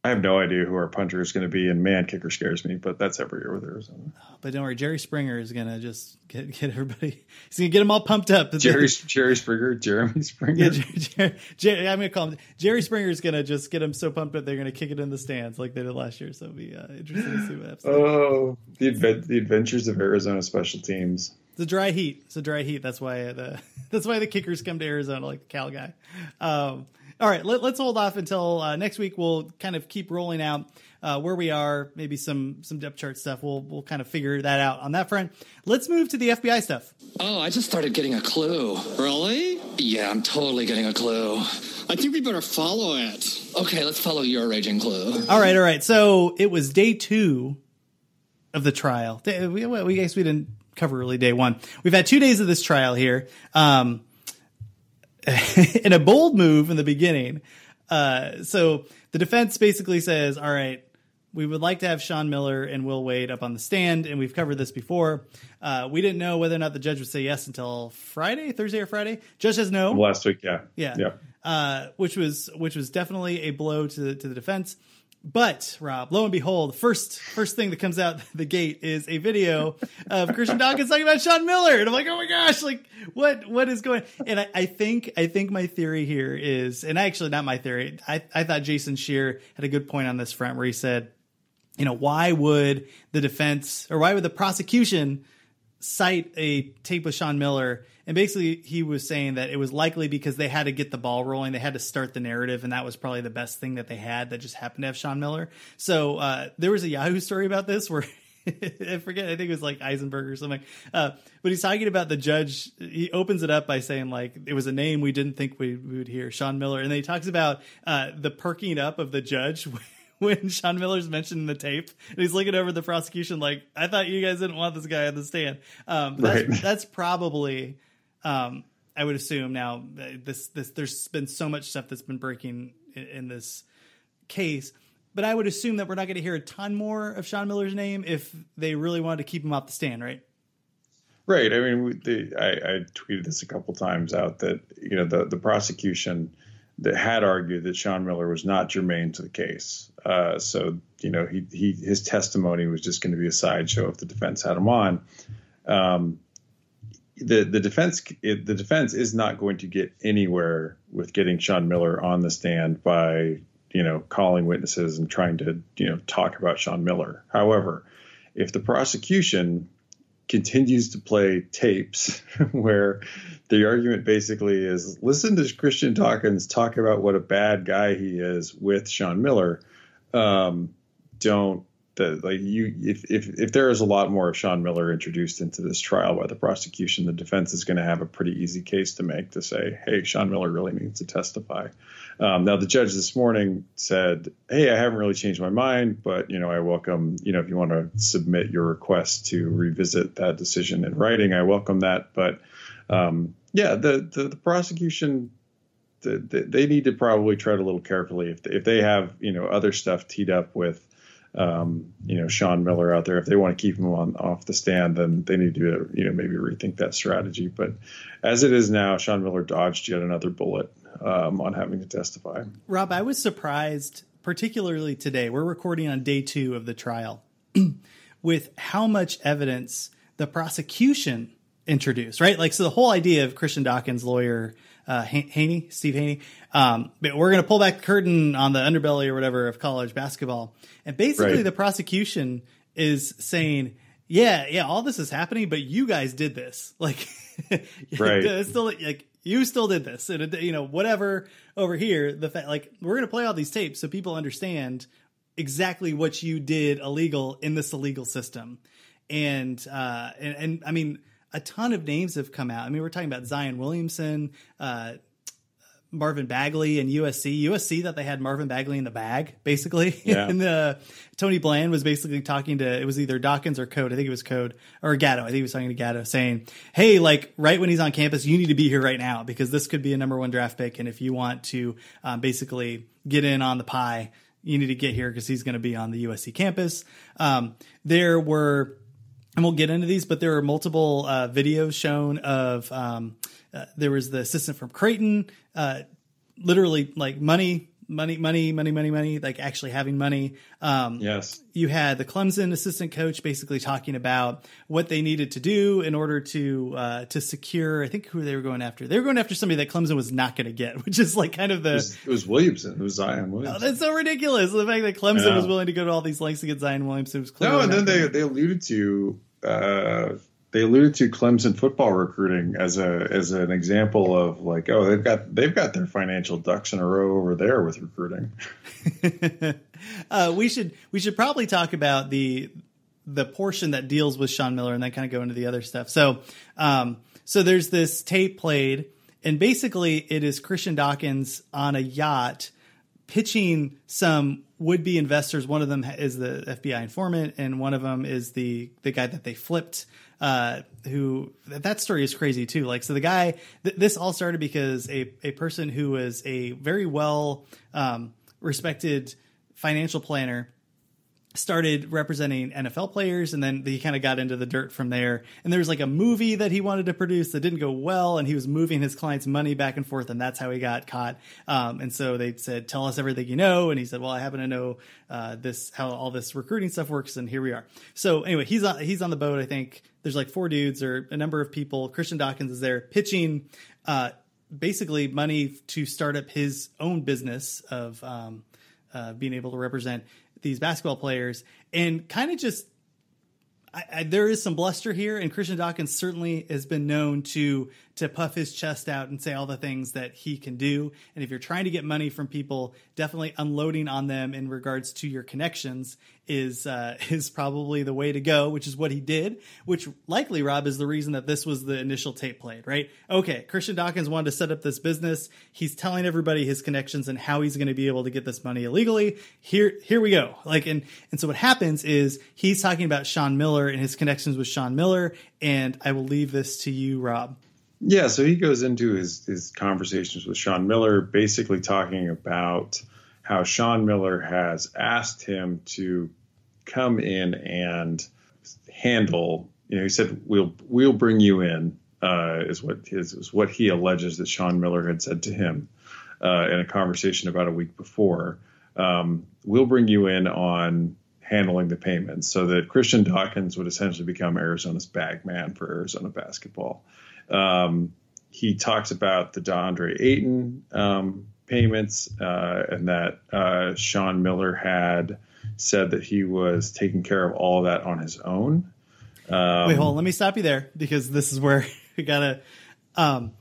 I have no idea who our punter is going to be, and man, kicker scares me, but that's every year with Arizona. But don't worry, Jerry Springer is going to just get, get everybody. He's going to get them all pumped up. Jerry Jerry Springer, Jeremy Springer. Yeah, Jerry, Jerry, I'm going to call him Jerry Springer is going to just get them so pumped up they're going to kick it in the stands like they did last year. So it'll be uh, interesting to see what happens. Oh, the the adventures of Arizona special teams. It's a dry heat. It's a dry heat. That's why the that's why the kickers come to Arizona, like the Cal guy. Um, all right, let, us hold off until uh, next week. We'll kind of keep rolling out uh, where we are, maybe some some depth chart stuff. We'll we'll kind of figure that out on that front. Let's move to the FBI stuff. Oh, I just started getting a clue. Really? Yeah, I'm totally getting a clue. I think we better follow it. Okay, let's follow your raging clue. All right, all right. So it was day two of the trial. We, we guess we didn't cover early day one. We've had two days of this trial here. Um, in a bold move in the beginning. Uh, so the defense basically says, all right, we would like to have Sean Miller and Will Wade up on the stand, and we've covered this before. Uh, we didn't know whether or not the judge would say yes until Friday, Thursday or Friday. Judge says no. Last week, yeah, yeah, yeah. Uh, which was which was definitely a blow to the, to the defense. But Rob, lo and behold, first first thing that comes out the gate is a video of Christian Dawkins talking about Sean Miller, and I'm like, oh my gosh, like what what is going? And I, I think I think my theory here is, and actually not my theory. I I thought Jason Scheer had a good point on this front where he said you know, why would the defense or why would the prosecution cite a tape with Sean Miller? And basically, he was saying that it was likely because they had to get the ball rolling, they had to start the narrative, and that was probably the best thing that they had that just happened to have Sean Miller. So uh, there was a Yahoo story about this where I forget. I think it was like Eisenberg or something. Uh, but he's talking about the judge. He opens it up by saying like it was a name we didn't think we, we would hear, Sean Miller, and then he talks about uh, the perking up of the judge. When Sean Miller's mentioned in the tape, and he's looking over the prosecution like, "I thought you guys didn't want this guy on the stand." Um, that's, Right. that's probably, um, I would assume. Now, this this there's been so much stuff that's been breaking in, in this case. But I would assume that we're not going to hear a ton more of Sean Miller's name if they really wanted to keep him off the stand, right? Right. I mean, we, the, I, I tweeted this a couple times out that you know the the prosecution that had argued that Sean Miller was not germane to the case. Uh, so you know he he his testimony was just going to be a sideshow if the defense had him on. Um, the the defense it, the defense is not going to get anywhere with getting Sean Miller on the stand by you know calling witnesses and trying to you know talk about Sean Miller. However, if the prosecution continues to play tapes where the argument basically is listen to Christian Dawkins talk about what a bad guy he is with Sean Miller. Um, don't the, like you if, if if there is a lot more of Sean Miller introduced into this trial by the prosecution, the defense is going to have a pretty easy case to make to say, hey, Sean Miller really needs to testify. Um, now the judge this morning said, hey, I haven't really changed my mind, but you know I welcome you know if you want to submit your request to revisit that decision in writing, I welcome that. But um, yeah, the, the the prosecution the, the, they need to probably tread a little carefully if if they have you know other stuff teed up with um, you know Sean Miller out there. If they want to keep him on off the stand, then they need to you know maybe rethink that strategy. But as it is now, Sean Miller dodged yet another bullet um, on having to testify. Rob, I was surprised, particularly today. We're recording on day two of the trial, with how much evidence the prosecution introduced. Right, like so the whole idea of Christian Dawkins' lawyer. Uh, Haney, Steve Haney. Um, but we're going to pull back the curtain on the underbelly or whatever of college basketball. And basically Right. the prosecution is saying, yeah, yeah, all this is happening, but you guys did this. Like, Right. it's still like you still did this, and it, you know whatever over here. The fact, like, we're gonna play all these tapes so people understand exactly what you did illegal in this illegal system, and uh, and, and I mean, a ton of names have come out. I mean, we're talking about Zion Williamson. Uh, Marvin Bagley and USC. USC that they had Marvin Bagley in the bag, basically. Yeah. and the Tony Bland was basically talking to it was either Dawkins or Code. I think it was Code or Gatto. I think he was talking to Gatto saying, "Hey, like right when he's on campus, you need to be here right now because this could be a number one draft pick, and if you want to um, basically get in on the pie, you need to get here because he's going to be on the USC campus." Um, there were and we'll get into these, but there are multiple uh, videos shown of um, uh, there was the assistant from Creighton, uh, literally like money, money, money, money, money, money, like actually having money. Um, Yes. you had the Clemson assistant coach basically talking about what they needed to do in order to uh, to secure. I think who they were going after. They were going after somebody that Clemson was not going to get, which is like kind of the. It was, it was Williamson. It was Zion Oh, Williamson. that's so ridiculous. The fact that Clemson Yeah. was willing to go to all these lengths to get Zion Williamson was no, clearly and then they, they alluded to uh, they alluded to Clemson football recruiting as a as an example of like oh they've got they've got their financial ducks in a row over there with recruiting. uh, we should we should probably talk about the the portion that deals with Sean Miller and then kind of go into the other stuff. So um, so there's this tape played, and basically it is Christian Dawkins on a yacht pitching some would be investors. One of them is the FBI informant, and one of them is the the guy that they flipped. Uh, who that story is crazy too. Like, so the guy, th- this all started because a a person who was a very well um, respected financial planner started representing NFL players, and then he kind of got into the dirt from there. And there was like a movie that he wanted to produce that didn't go well, and he was moving his client's money back and forth, and that's how he got caught. Um, and so they said, "Tell us everything you know," and he said, "Well, I happen to know uh, this how all this recruiting stuff works, and here we are." So anyway, he's on he's on the boat. I think there's like four dudes or a number of people. Christian Dawkins is there pitching. Uh, basically money to start up his own business of um, uh, being able to represent these basketball players. And kind of just I, I, there is some bluster here, and Christian Dawkins certainly has been known to to puff his chest out and say all the things that he can do. And if you're trying to get money from people, definitely unloading on them in regards to your connections is uh, is probably the way to go. Which is what he did. Which likely, Rob, is the reason that this was the initial tape played. Right? Okay, Christian Dawkins wanted to set up this business. He's telling everybody his connections and how he's going to be able to get this money illegally. Here, here we go. Like, and and so what happens is he's talking about Sean Miller and his connections with Sean Miller. And I will leave this to you, Rob. Yeah, so he goes into his his conversations with Sean Miller, basically talking about how Sean Miller has asked him to come in and handle. You know, he said, "We'll we'll bring you in." Uh, is what his is what he alleges that Sean Miller had said to him uh, in a conversation about a week before. Um, we'll bring you in on handling the payments, so that Christian Dawkins would essentially become Arizona's bag man for Arizona basketball. Um, he talks about the DeAndre Ayton um, payments uh, and that uh, Sean Miller had said that he was taking care of all of that on his own. Um, Wait, hold on. Let me stop you there because this is where we gotta. Um,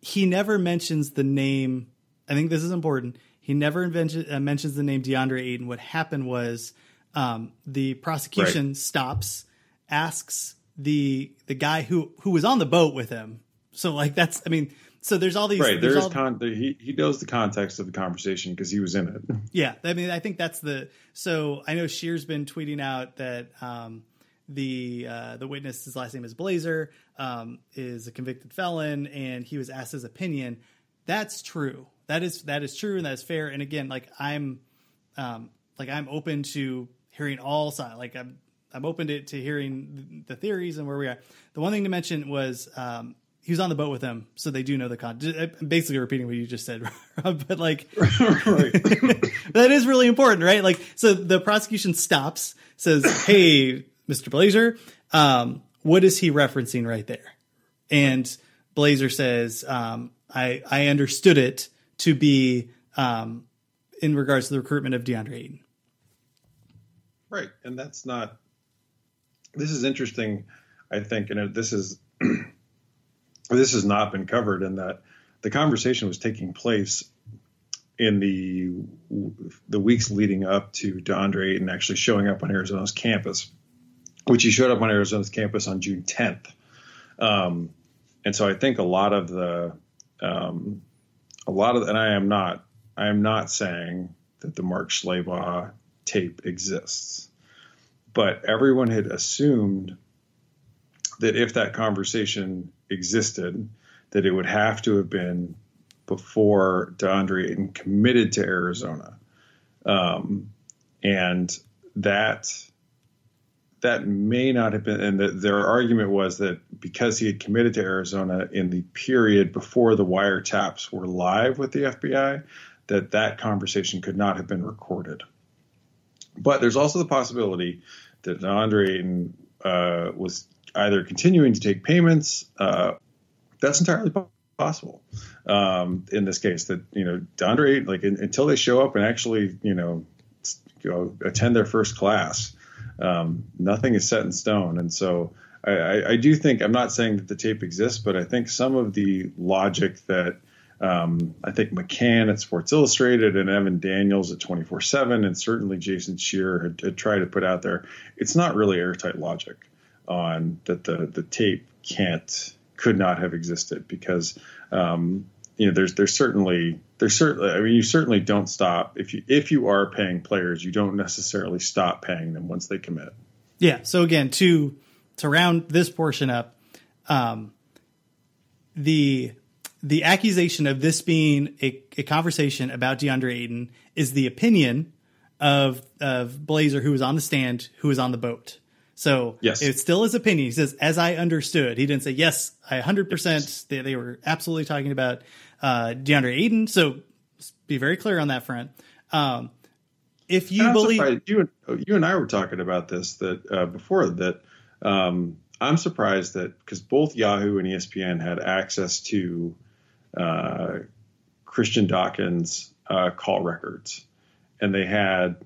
he never mentions the name. I think this is important. He never invention, uh, mentions the name DeAndre Ayton. What happened was um, the prosecution right. stops, asks the the guy who who was on the boat with him. So like that's I mean so there's all these right there's, there's all, con- he he knows the context of the conversation because he was in it. Yeah, I mean I think that's the so I know Scheer's been tweeting out that um, the uh, the witness his last name is Blazer um, is a convicted felon and he was asked his opinion. That's true. That is that is true and that is fair. And again, like I'm um, like I'm open to hearing all sides. Like I'm I'm open to, to hearing the theories and where we are. The one thing to mention was um, he was on the boat with them, so they do know the con. I'm basically repeating what you just said, but like that is really important, right? Like, so the prosecution stops, says, "Hey, Mr. Blazer, um, what is he referencing right there?" And Blazer says, um, "I I understood it to be um, in regards to the recruitment of DeAndre Ayton." Right, and that's not this is interesting, I think, and this is this has not been covered in that the conversation was taking place in the the weeks leading up to DeAndre Ayton actually showing up on Arizona's campus, which he showed up on Arizona's campus on June 10th. Um, and so I think a lot of the um, a lot of and I am not I am not saying that the Mark Schlabach tape exists but everyone had assumed that if that conversation existed, that it would have to have been before DeAndre Ayton committed to Arizona, um, and that that may not have been. And the, their argument was that because he had committed to Arizona in the period before the wiretaps were live with the FBI, that that conversation could not have been recorded. But there's also the possibility that Andre uh, was either continuing to take payments. Uh, that's entirely possible um, in this case. That you know, DeAndre like in, until they show up and actually you know attend their first class, um, nothing is set in stone. And so I, I, do think I'm not saying that the tape exists, but I think some of the logic that um, I think McCann at Sports Illustrated and Evan Daniels at 24 7, and certainly Jason Scheer had, had, tried to put out there. It's not really airtight logic on that the, the tape can't, could not have existed because, um, you know, there's, there's certainly, there's certainly, I mean, you certainly don't stop if you, if you are paying players, you don't necessarily stop paying them once they commit. Yeah. So again, to, to round this portion up, um, the, the accusation of this being a, a conversation about DeAndre Ayton is the opinion of of Blazer, who was on the stand, who was on the boat. So yes. it's still his opinion. He says, as I understood, he didn't say yes. I 100. percent They they were absolutely talking about uh, DeAndre Ayton. So be very clear on that front. Um, if you believe you and you and I were talking about this that uh, before that um, I'm surprised that because both Yahoo and ESPN had access to uh, Christian Dawkins uh, call records. and they had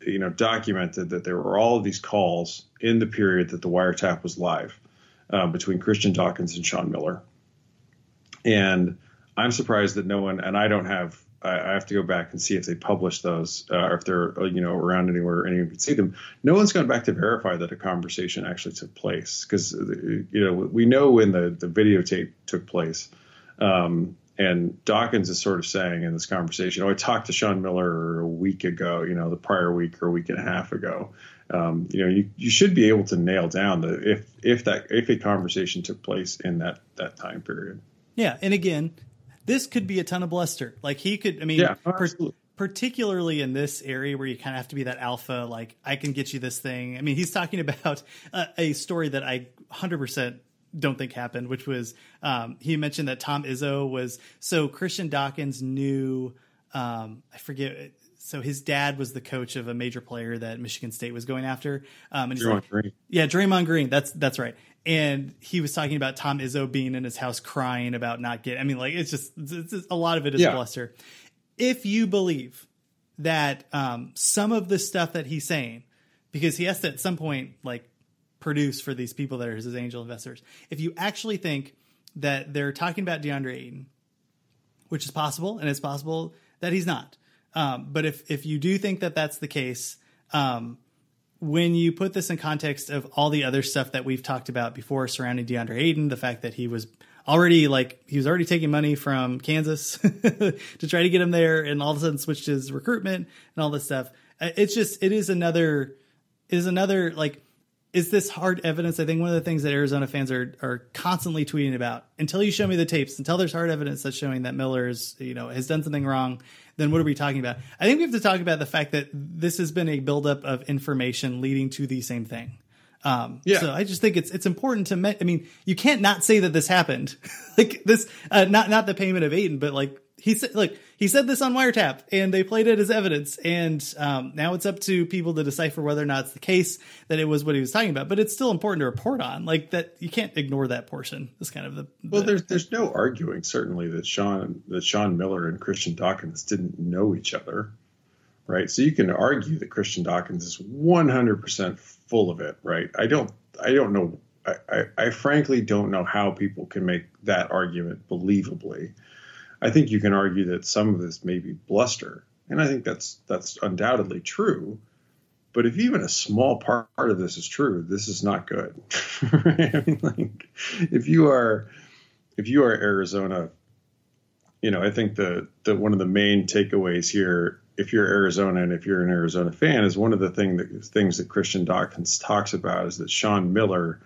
you know documented that there were all of these calls in the period that the wiretap was live uh, between Christian Dawkins and Sean Miller. And I'm surprised that no one, and I don't have, I, I have to go back and see if they published those uh, or if they're, uh, you know, around anywhere anyone can see them. No one's gone back to verify that a conversation actually took place because, uh, you know, we know when the, the videotape took place. Um, and Dawkins is sort of saying in this conversation, "Oh, I talked to Sean Miller a week ago, you know, the prior week or a week and a half ago." Um, you know, you, you should be able to nail down the if if that if a conversation took place in that that time period. Yeah, and again, this could be a ton of bluster. Like he could, I mean, Yeah, per- particularly in this area where you kind of have to be that alpha. Like I can get you this thing. I mean, he's talking about a, a story that I 100% don't think happened, which was um, he mentioned that Tom Izzo was so Christian Dawkins knew. Um, I forget. So his dad was the coach of a major player that Michigan State was going after. Um, and he's Draymond like, Green. yeah, Draymond Green. That's that's right. And he was talking about Tom Izzo being in his house crying about not getting. I mean, like it's just, it's just a lot of it is Yeah. bluster. If you believe that um, some of the stuff that he's saying, because he has to at some point like produce for these people that are his angel investors. If you actually think that they're talking about DeAndre Ayton, which is possible, and it's possible that he's not. Um, but if if you do think that that's the case, um, when you put this in context of all the other stuff that we've talked about before surrounding DeAndre Ayton, the fact that he was already like he was already taking money from Kansas to try to get him there, and all of a sudden switched his recruitment and all this stuff. uh, It's just it is another is another like is this hard evidence? I think one of the things that Arizona fans are are constantly tweeting about. Until you show me the tapes, until there's hard evidence that's showing that Miller is, you know, has done something wrong, then what are we talking about? I think we have to talk about the fact that this has been a buildup of information leading to the same thing. Um, Yeah. So I just think it's it's important to. Me- I mean, you can't not say that this happened. like this, uh, not not the payment of Ayton, but like he said, like he said this on wiretap, and they played it as evidence. And um, now it's up to people to decipher whether or not it's the case that it was what he was talking about. But it's still important to report on. Like that, you can't ignore that portion. It's kind of the, Well, there's there's no arguing certainly that Sean that Sean Miller and Christian Dawkins didn't know each other, right? So you can argue that Christian Dawkins is 100% full of it, right? I don't I don't know I, I, I frankly don't know how people can make that argument believably. I think you can argue that some of this may be bluster, and I think that's that's undoubtedly true. But if even a small part of this is true, this is not good. I mean, like, if you are if you are Arizona, you know, I think the the one of the main takeaways here, if you're Arizona and if you're an Arizona fan, is one of the thing that things that Christian Dawkins talks about is that Sean Miller,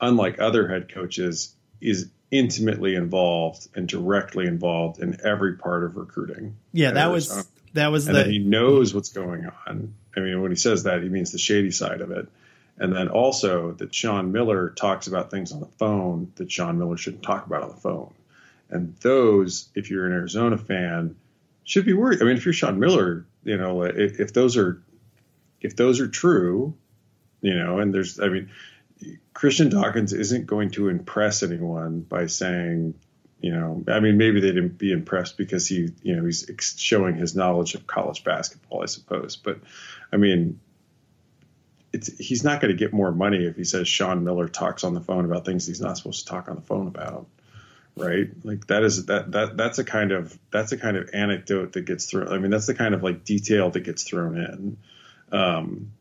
unlike other head coaches, is intimately involved and directly involved in every part of recruiting. yeah, that was Arizona um, that was and the that he knows what's going on. I mean, when he says that, he means the shady side of it. And then also that Sean Miller talks about things on the phone that Sean Miller shouldn't talk about on the phone. And those, if you're an Arizona fan, should be worried. I mean, if you're Sean Miller, you know, if, if those are if those are true, you know, and there's, I mean, Christian Dawkins isn't going to impress anyone by saying, you know, I mean, maybe they'd be impressed because he, you know, he's showing his knowledge of college basketball, I suppose. But I mean, it's he's not going to get more money if he says Sean Miller talks on the phone about things he's not supposed to talk on the phone about, right? Like that is that that that's a kind of that's a kind of anecdote that gets thrown. I mean, that's the kind of like detail that gets thrown in. Um,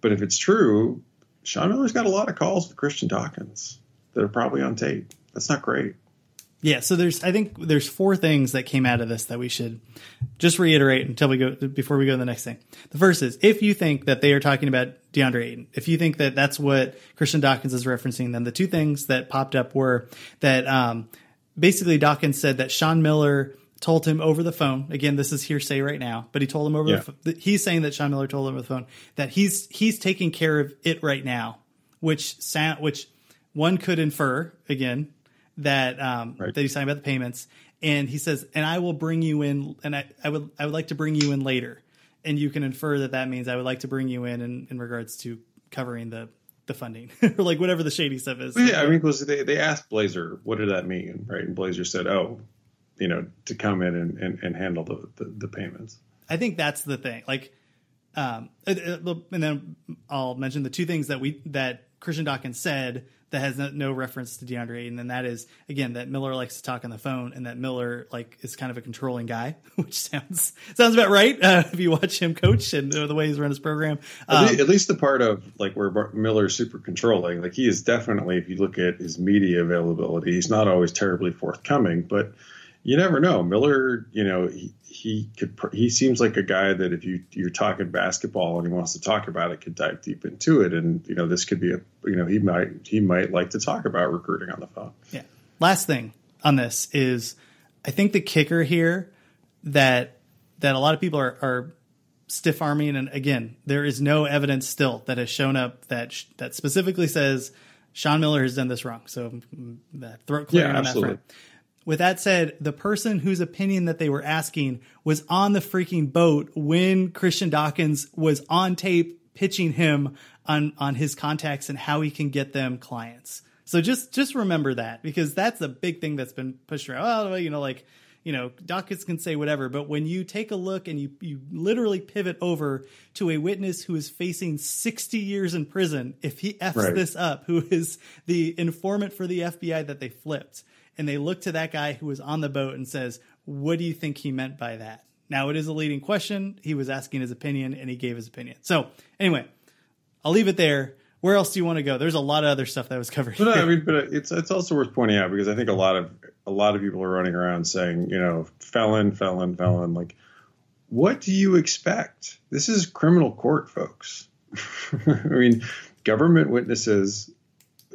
but if it's true, Sean Miller's got a lot of calls with Christian Dawkins that are probably on tape. That's not great. Yeah, so there's I think there's four things that came out of this that we should just reiterate until we go before we go to the next thing. The first is if you think that they are talking about DeAndre Ayton, if you think that that's what Christian Dawkins is referencing, then the two things that popped up were that um, basically Dawkins said that Sean Miller told him over the phone. Again, this is hearsay right now, but he told him over Yeah. the phone. He's saying that Sean Miller told him over the phone that he's he's taking care of it right now, which sound which one could infer again that um, Right. that he's talking about the payments, and he says, "And I will bring you in, and I, I would I would like to bring you in later," and you can infer that that means I would like to bring you in in, in regards to covering the the funding or like whatever the shady stuff is. Well, yeah, I mean, because they, they asked Blazer, what did that mean, right? And Blazer said, oh, you know, to come in and, and, and handle the, the, the payments. I think that's the thing. Like, um, uh, uh, and then I'll mention the two things that we that Christian Dawkins said that has no, reference to DeAndre Ayton, and that is again that Miller likes to talk on the phone, and that Miller like is kind of a controlling guy, which sounds sounds about right uh, if you watch him coach and uh, the way he's run his program. At, Um, at least the part of like where Bar- Miller's super controlling, like he is definitely, if you look at his media availability, he's not always terribly forthcoming, but you never know. Miller, you know, he, he could, he seems like a guy that if you you're talking basketball and he wants to talk about it, could dive deep into it, and you know, this could be a, you know, he might he might like to talk about recruiting on the phone. Yeah. Last thing on this is, I think the kicker here that that a lot of people are, are stiff arming, and again, there is no evidence still that has shown up that sh- that specifically says Sean Miller has done this wrong. So mm, that throat clearing Yeah, on that absolutely. front. With that said, the person whose opinion that they were asking was on the freaking boat when Christian Dawkins was on tape pitching him on on his contacts and how he can get them clients. So just just remember that because that's a big thing that's been pushed around. Well, you know, like you know, Dawkins can say whatever, but when you take a look and you you literally pivot over to a witness who is facing 60 years in prison if he f's Right. this up, who is the informant for the FBI that they flipped, and they look to that guy who was on the boat and says, "What do you think he meant by that?" Now it is a leading question. He was asking his opinion, and he gave his opinion. So anyway, I'll leave it there. Where else do you want to go? There's a lot of other stuff that was covered. But no. I mean, but it's it's also worth pointing out because I think a lot of a lot of people are running around saying, you know, felon, felon, felon. Like, what do you expect? This is criminal court, folks. I mean, government witnesses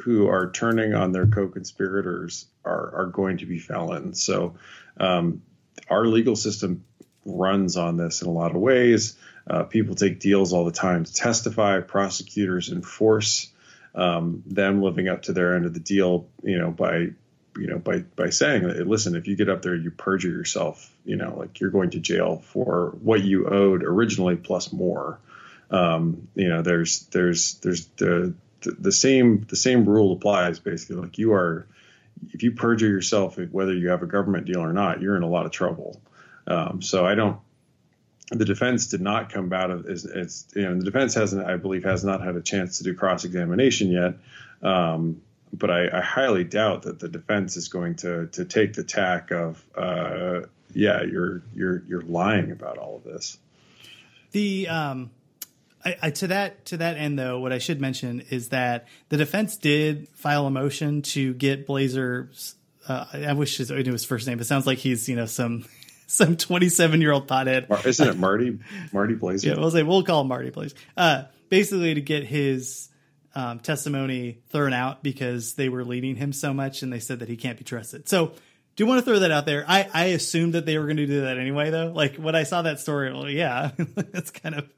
who are turning on their co-conspirators are are going to be felons. So, um, our legal system runs on this in a lot of ways. Uh, people take deals all the time to testify. Prosecutors enforce um, them living up to their end of the deal, you know, by you know by by saying, listen, if you get up there, you perjure yourself, you know, like you're going to jail for what you owed originally plus more. Um, you know, there's there's there's the the, same the same rule applies basically. Like you are, if you perjure yourself, whether you have a government deal or not, you're in a lot of trouble. Um, so I don't. The defense did not come out of as, as you know. The defense hasn't, I believe, has not had a chance to do cross examination yet. Um, but I, I highly doubt that the defense is going to to take the tack of, uh, yeah, you're you're you're lying about all of this. The um, I, I, to that to that end though, what I should mention is that the defense did file a motion to get Blazer. Uh, I wish his, I knew his first name. It sounds like he's you know some some twenty seven year old pothead. Mar- Isn't it Marty Marty Blazer? Yeah, we'll say we'll call him Marty, Blazer. Uh, basically, to get his um, testimony thrown out because they were leading him so much, and they said that he can't be trusted. So, do you want to throw that out there. I, I assumed that they were going to do that anyway, though. Like when I saw that story, well, yeah, that's kind of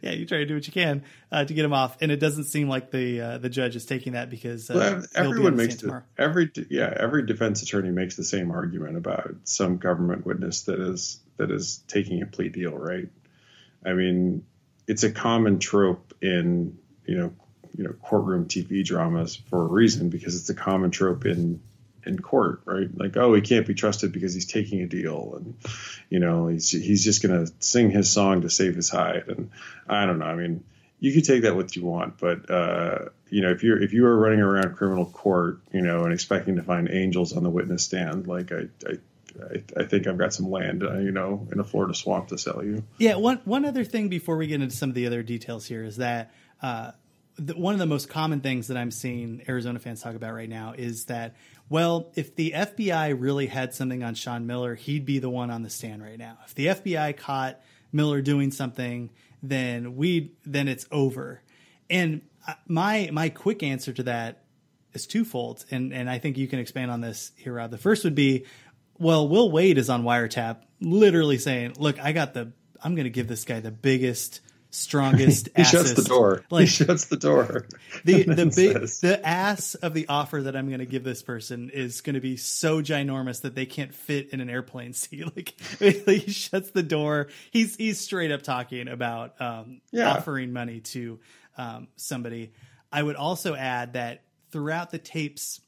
yeah. You try to do what you can uh, to get him off, and it doesn't seem like the uh, the judge is taking that because uh, Well, everyone makes the, every yeah every defense attorney makes the same argument about some government witness that is that is taking a plea deal, right? I mean, it's a common trope in you know you know courtroom TV dramas for a reason because it's a common trope in in court, right? Like, oh, he can't be trusted because he's taking a deal, and you know he's he's just gonna sing his song to save his hide, and I don't know. I mean, you can take that what you want, but uh, you know if you're if you are running around criminal court, you know, and expecting to find angels on the witness stand, like I. I I, I think I've got some land, uh, you know, in a Florida swamp to sell you. Yeah, one one other thing before we get into some of the other details here is that uh, the, one of the most common things that I'm seeing Arizona fans talk about right now is that well, if the FBI really had something on Sean Miller, he'd be the one on the stand right now. If the FBI caught Miller doing something, then we then it's over. And my my quick answer to that is twofold, and and I think you can expand on this here, Rob. The first would be, well, Will Wade is on wiretap, literally saying, "Look, I got the, I'm going to give this guy the biggest, strongest." He shuts the door. Like he shuts the door. the the big says- the ass of the offer that I'm going to give this person is going to be so ginormous that they can't fit in an airplane seat. Like he shuts the door. He's he's straight up talking about um, Yeah. offering money to um, somebody. I would also add that throughout the tapes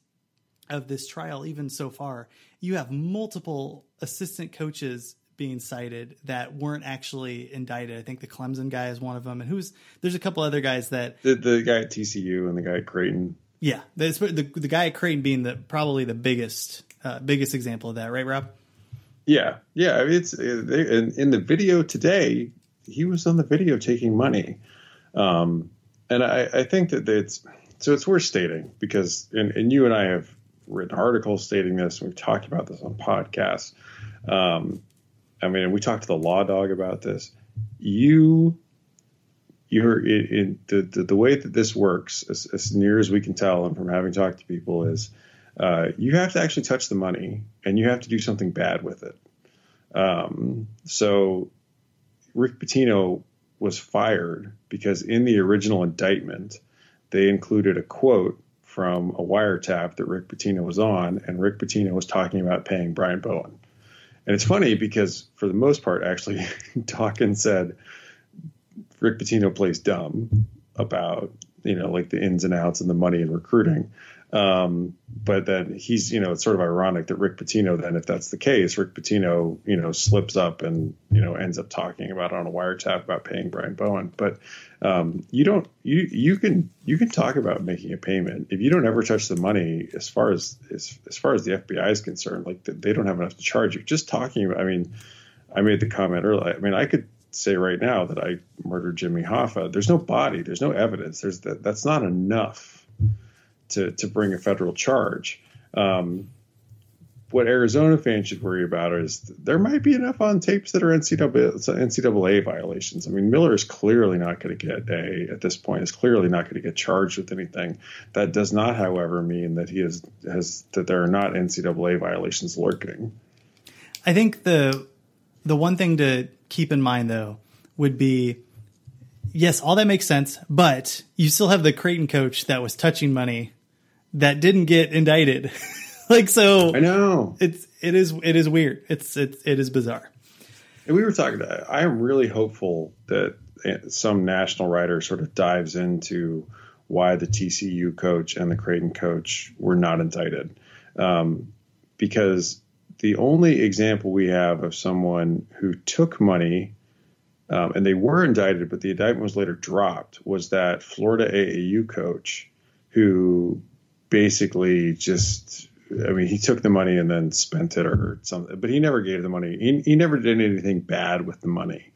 of this trial, even so far, you have multiple assistant coaches being cited that weren't actually indicted. I think the Clemson guy is one of them, and who's there's a couple other guys that The the guy at TCU and the guy at Creighton. yeah, the the, the guy at Creighton being the probably the biggest uh, biggest example of that, right, Rob? Yeah, yeah. I mean, it's they, in, in the video today. He was on the video taking money, um, and I, I think that it's so it's worth stating because and, and you and I have written articles stating this. and We've talked about this on podcasts. Um, I mean, we talked to the law dog about this. You, you're the, the the way that this works, as, as near as we can tell, and from having talked to people, is uh, you have to actually touch the money and you have to do something bad with it. Um, so Rick Pitino was fired because in the original indictment, they included a quote from a wiretap that Rick Pitino was on, and Rick Pitino was talking about paying Brian Bowen. And it's funny because for the most part, actually, Dawkins said Rick Pitino plays dumb about you know like the ins and outs and the money and recruiting. Um, but then he's, you know, it's sort of ironic that Rick Pitino, then, if that's the case, Rick Pitino, you know, slips up and, you know, ends up talking about on a wiretap about paying Brian Bowen. But um, you don't, you, you can, you can talk about making a payment if you don't ever touch the money as far as, as, as far as the FBI is concerned, like they don't have enough to charge you. Just talking about, I mean, I made the comment earlier. I mean, I could say right now that I murdered Jimmy Hoffa. There's no body. There's no evidence. There's that. That's not enough to, to bring a federal charge. Um, what Arizona fans should worry about is there might be enough on tapes that are NCAA, NCAA violations. I mean, Miller is clearly not going to get a at this point is clearly not going to get charged with anything. That does not, however, mean that he is has that there are not NCAA violations lurking. I think the the one thing to keep in mind though would be yes, all that makes sense, but you still have the Creighton coach that was touching money that didn't get indicted. like so I know. it's it is it is weird. It's it's it is bizarre. And we were talking. I am really hopeful that some national writer sort of dives into why the TCU coach and the Creighton coach were not indicted, um, because the only example we have of someone who took money um, and they were indicted, but the indictment was later dropped, was that Florida AAU coach who basically just I mean, he took the money and then spent it or something, but he never gave the money. He, he never did anything bad with the money.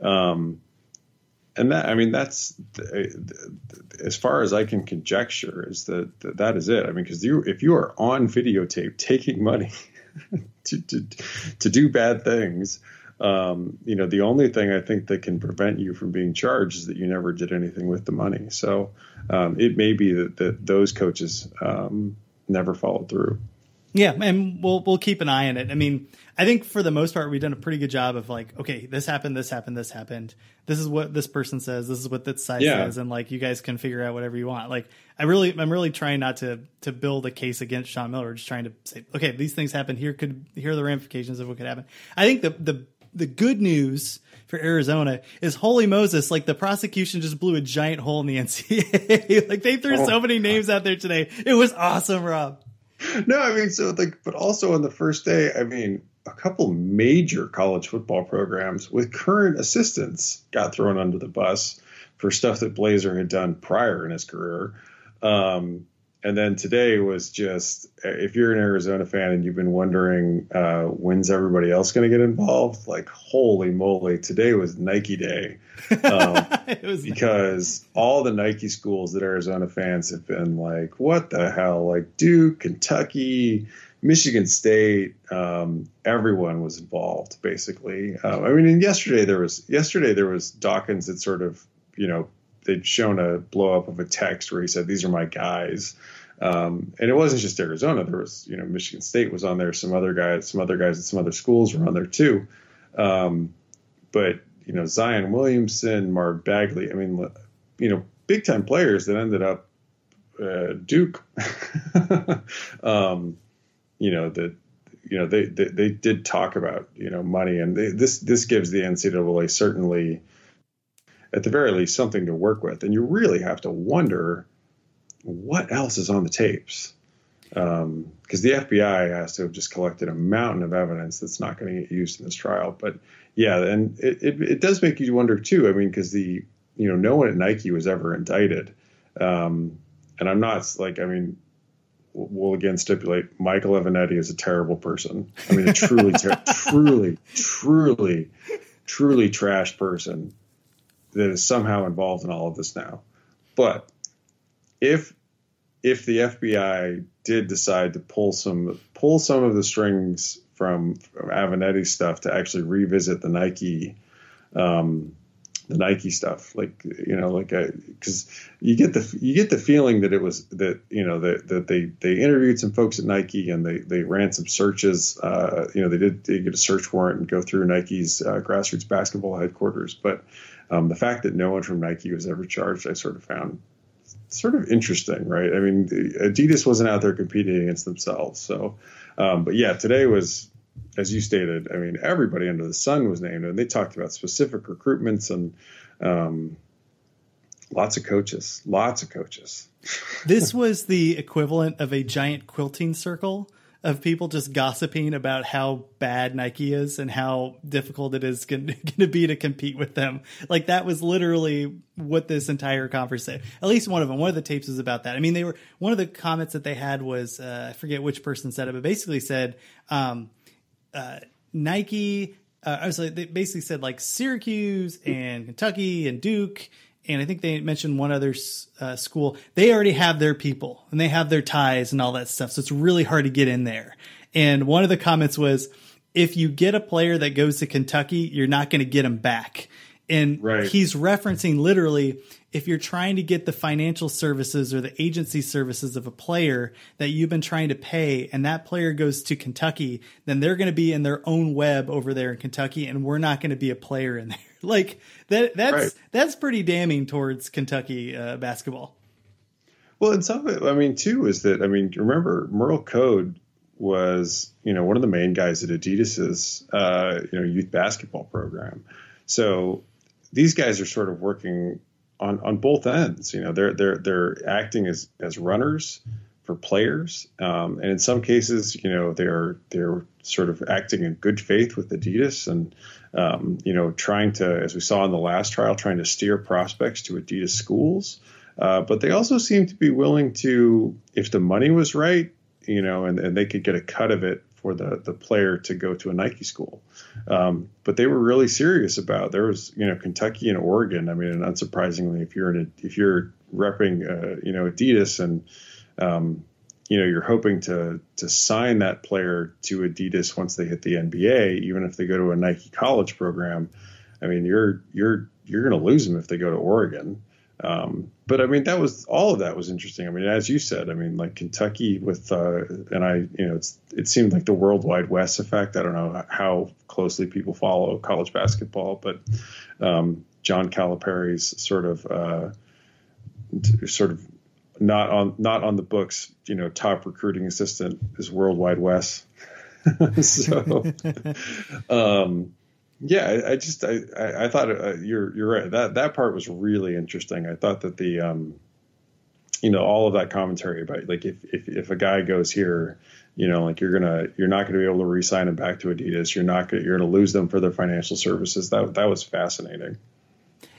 Um, and that, I mean, that's as far as I can conjecture is that that, is it. I mean, because you, if you are on videotape taking money to, to, to do bad things, um, you know, the only thing I think that can prevent you from being charged is that you never did anything with the money. So um, it may be that, that those coaches um, never followed through. Yeah, and we'll we'll keep an eye on it. I mean, I think for the most part we've done a pretty good job of like, okay, this happened, this happened, this happened. This is what this person says. This is what this side Yeah. says, and like you guys can figure out whatever you want. Like, I really, I'm really trying not to to build a case against Sean Miller. Just trying to say, okay, these things happened. Here could here are the ramifications of what could happen. I think the the the good news for Arizona is holy Moses, like the prosecution just blew a giant hole in the NCAA. like they threw so many names out there today. It was awesome, Rob. No, I mean, so like, but also on the first day, I mean, a couple major college football programs with current assistants got thrown under the bus for stuff that Blazer had done prior in his career. Um, and then today was just if you're an Arizona fan and you've been wondering uh, when's everybody else going to get involved, like holy moly, today was Nike Day. Um, was because all the Nike schools that Arizona fans have been like, what the hell? Like Duke, Kentucky, Michigan State, um, everyone was involved basically. Um, I mean, and yesterday there was yesterday there was Dawkins that sort of you know they'd shown a blow up of a text where he said these are my guys. Um, and it wasn't just Arizona. There was, you know, Michigan State was on there. Some other guys, some other guys at some other schools were on there too. Um, but you know, Zion Williamson, Mark Bagley. I mean, you know, big time players that ended up uh, Duke. um, you know that you know they, they they did talk about you know money, and they, this this gives the NCAA certainly, at the very least, something to work with. And you really have to wonder what else is on the tapes. because the FBI has to have just collected a mountain of evidence that's not going to get used in this trial. But yeah, and it, it, it does make you wonder too. I mean, because the you know no one at Nike was ever indicted, um, and I'm not like I mean we'll again stipulate Michael Avenatti is a terrible person. I mean, a truly, ter- truly, truly, truly trash person that is somehow involved in all of this now. But if if the FBI did decide to pull some pull some of the strings from, from stuff to actually revisit the Nike um, the Nike stuff, like you know, like because you get the you get the feeling that it was that you know that that they they interviewed some folks at Nike and they they ran some searches. Uh, you know, they did they get a search warrant and go through Nike's uh, grassroots basketball headquarters. But um, the fact that no one from Nike was ever charged, I sort of found sort of interesting, right? I mean, Adidas wasn't out there competing against themselves, so. Um, but yeah, today was as you stated, I mean, everybody under the sun was named, and they talked about specific recruitments and um, lots of coaches, lots of coaches. this was the equivalent of a giant quilting circle of people just gossiping about how bad Nike is and how difficult it is going to be to compete with them. Like that was literally what this entire conversation. At least one of them, one of the tapes was about that. I mean, they were one of the comments that they had was uh, I forget which person said it, but basically said. Um, uh, Nike. Uh, I was like, they basically said like Syracuse and Kentucky and Duke, and I think they mentioned one other uh, school. They already have their people and they have their ties and all that stuff, so it's really hard to get in there. And one of the comments was, if you get a player that goes to Kentucky, you're not going to get him back. And right. he's referencing literally if you're trying to get the financial services or the agency services of a player that you've been trying to pay and that player goes to Kentucky, then they're going to be in their own web over there in Kentucky and we're not going to be a player in there. like that that's right. that's pretty damning towards Kentucky uh, basketball. Well, and some of it, I mean, too, is that I mean, remember Merl Code was you know one of the main guys at Adidas's uh, you know youth basketball program. So these guys are sort of working on on both ends. You know, they're they're they're acting as as runners for players, um, and in some cases, you know, they're they're sort of acting in good faith with Adidas, and um, you know, trying to, as we saw in the last trial, trying to steer prospects to Adidas schools. Uh, but they also seem to be willing to, if the money was right, you know, and, and they could get a cut of it for the the player to go to a Nike school. Um, but they were really serious about there was you know Kentucky and Oregon. I mean, and unsurprisingly, if you're in a, if you're repping uh, you know Adidas and um, you know you're hoping to to sign that player to Adidas once they hit the NBA, even if they go to a Nike college program. I mean, you're you're you're going to lose them if they go to Oregon. Um, but I mean, that was all of that was interesting. I mean, as you said, I mean, like Kentucky with, uh, and I, you know, it's it seemed like the World Wide Wes effect. I don't know how closely people follow college basketball, but um, John Calipari's sort of, uh, sort of not on not on the books, you know, top recruiting assistant is World Wide Wes. so, um, yeah, I, I just I, I, I thought uh, you're you're right. That that part was really interesting. I thought that the um, you know, all of that commentary about like if if if a guy goes here, you know, like you're gonna you're not gonna be able to re-sign him back to Adidas. You're not gonna you're gonna lose them for their financial services. That that was fascinating.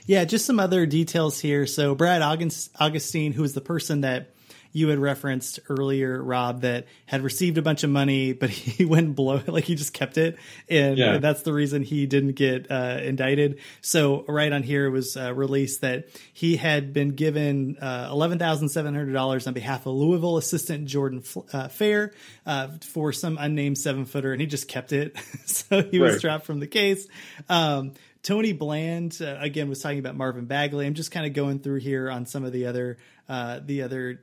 Yeah, just some other details here. So Brad Augustine, who is the person that you had referenced earlier, Rob, that had received a bunch of money, but he went below it, like he just kept it, and yeah. that's the reason he didn't get uh, indicted. So right on here was uh, released that he had been given uh, eleven thousand seven hundred dollars on behalf of Louisville assistant Jordan uh, Fair uh, for some unnamed seven footer, and he just kept it. so he was right. dropped from the case. Um, Tony Bland uh, again was talking about Marvin Bagley. I'm just kind of going through here on some of the other uh, the other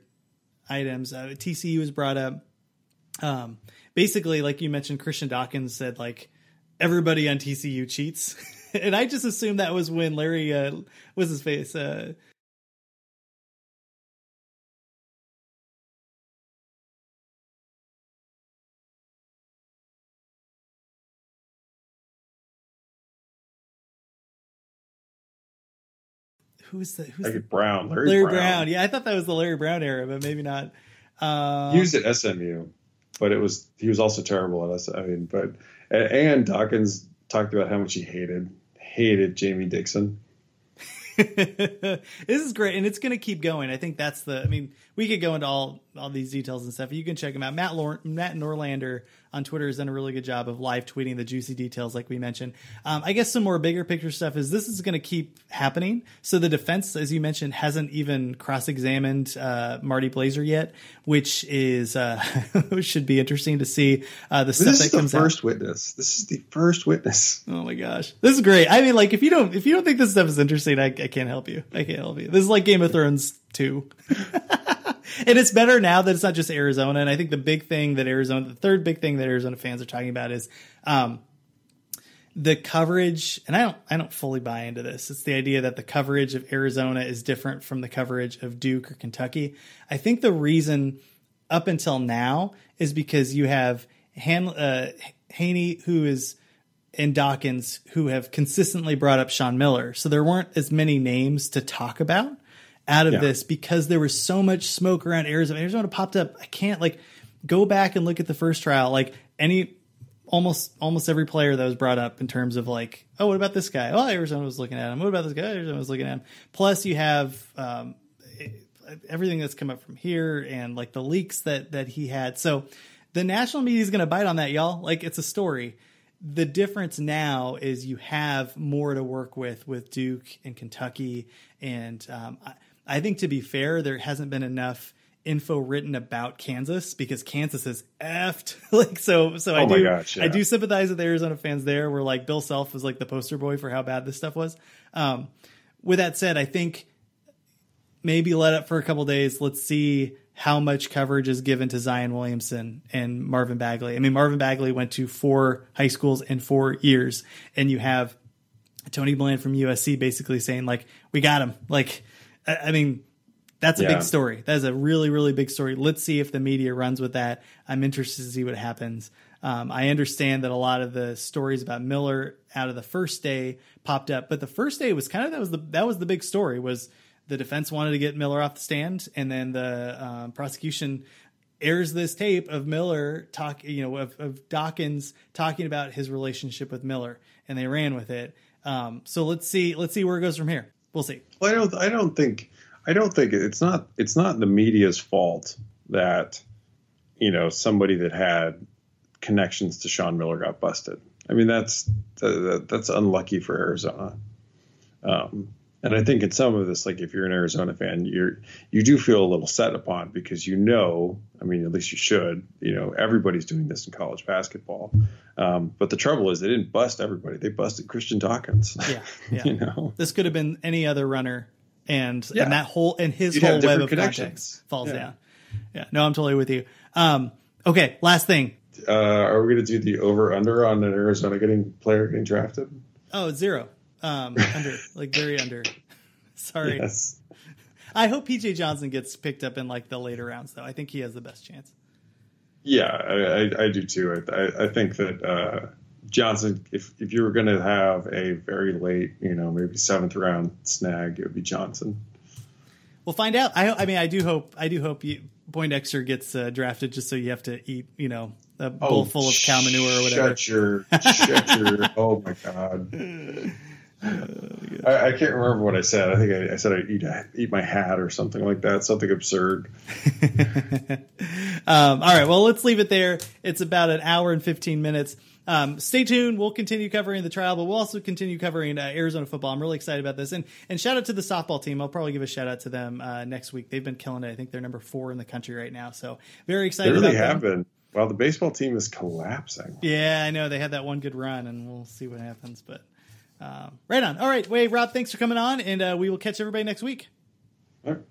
items. Uh, TCU was brought up. Um, basically, like you mentioned, Christian Dawkins said like everybody on TCU cheats, and I just assumed that was when Larry uh, was his face. Uh, who's the who's the, Brown, Larry, Larry Brown. Brown. Yeah, I thought that was the Larry Brown era, but maybe not. Uh, He was at SMU, but it was he was also terrible at SMU. I mean, but and Dawkins talked about how much he hated hated Jamie Dixon. this is great, and it's going to keep going. I think that's the. I mean, we could go into all all these details and stuff. You can check them out. Matt Lor- Matt Norlander on Twitter has done a really good job of live tweeting the juicy details, like we mentioned. Um, I guess some more bigger picture stuff is this is going to keep happening. So the defense, as you mentioned, hasn't even cross examined uh, Marty Blazer yet, which is uh, which should be interesting to see uh, the stuff This that is the comes out. first witness. This is the first witness. Oh my gosh, this is great. I mean, like if you don't if you don't think this stuff is interesting, I, I can't help you. I can't help you. This is like Game of Thrones two, and it's better now that it's not just Arizona. And I think the big thing that Arizona, the third big thing that Arizona fans are talking about is um, the coverage. And I don't I don't fully buy into this. It's the idea that the coverage of Arizona is different from the coverage of Duke or Kentucky. I think the reason up until now is because you have Han, uh, Haney who is and Dawkins who have consistently brought up Sean Miller. So there weren't as many names to talk about out of Yeah. this because there was so much smoke around Arizona. Arizona popped up. I can't like go back and look at the first trial. Like any almost almost every player that was brought up in terms of like, oh, what about this guy? Oh, Arizona was looking at him. What about this guy? Arizona was looking at him. Plus, you have um, everything that's come up from here and like the leaks that that he had. So the national media is going to bite on that, y'all. Like it's a story. The difference now is you have more to work with with Duke and Kentucky, and um, I, I think to be fair, there hasn't been enough info written about Kansas because Kansas is effed. like so, so I Oh do gosh, yeah. I do sympathize with the Arizona fans there. Where like Bill Self was like the poster boy for how bad this stuff was. Um, with that said, I think maybe let up for a couple days. Let's see how much coverage is given to Zion Williamson and Marvin Bagley. I mean, Marvin Bagley went to four high schools in four years, and you have Tony Bland from USC basically saying like, "We got him." Like, I, I mean, that's a Yeah. big story. That is a really, really big story. Let's see if the media runs with that. I'm interested to see what happens. Um, I understand that a lot of the stories about Miller out of the first day popped up, but the first day was kind of that was the that was the big story was the defense wanted to get Miller off the stand, and then the um, prosecution airs this tape of Miller talk, you know, of, of Dawkins talking about his relationship with Miller, and they ran with it. Um, so let's see, let's see where it goes from here. We'll see. Well, I don't. I don't think. I don't think it's not. It's not the media's fault that you know somebody that had connections to Sean Miller got busted. I mean, that's that's unlucky for Arizona. Um, and I think in some of this, like if you're an Arizona fan, you're you do feel a little set upon because you know, I mean, at least you should. You know, everybody's doing this in college basketball. Um, but the trouble is, they didn't bust everybody. They busted Christian Dawkins. Yeah, yeah. you know. This could have been any other runner, and Yeah. and that whole and his You'd whole web of connections. falls Yeah. down. Yeah, no, I'm totally with you. Um, okay, last thing. uh, are we going to do the over under on an Arizona getting player getting drafted? Oh, zero. Um, under, like very under. Sorry. Yes. I hope PJ Johnson gets picked up in like the later rounds, though. I think he has the best chance. Yeah, I, I, I do too. I, I, think that uh, Johnson, if if you were going to have a very late, you know, maybe seventh round snag, it would be Johnson. We'll find out. I, I mean, I do hope. I do hope you, Poindexter gets uh, drafted, just so you have to eat, you know, a bowl full of cow manure or whatever. Oh, Shut your, shut your. Oh my god. I, I can't remember what I said. I think I, I said I eat eat my hat or something like that. Something absurd. Um, all right, well, let's leave it there. It's about an hour and 15 minutes. Um, stay tuned. We'll continue covering the trial, but we'll also continue covering uh, Arizona football. I'm really excited about this. And and shout out to the softball team. I'll probably give a shout out to them uh, next week. They've been killing it. I think they're number four in the country right now. So very They excited really about have them. been. Well, the baseball team is collapsing. Yeah, I know. They had that one good run, and we'll see what happens. But um, right on. All right, Wade, Rob, thanks for coming on, and uh, we will catch everybody next week. All right.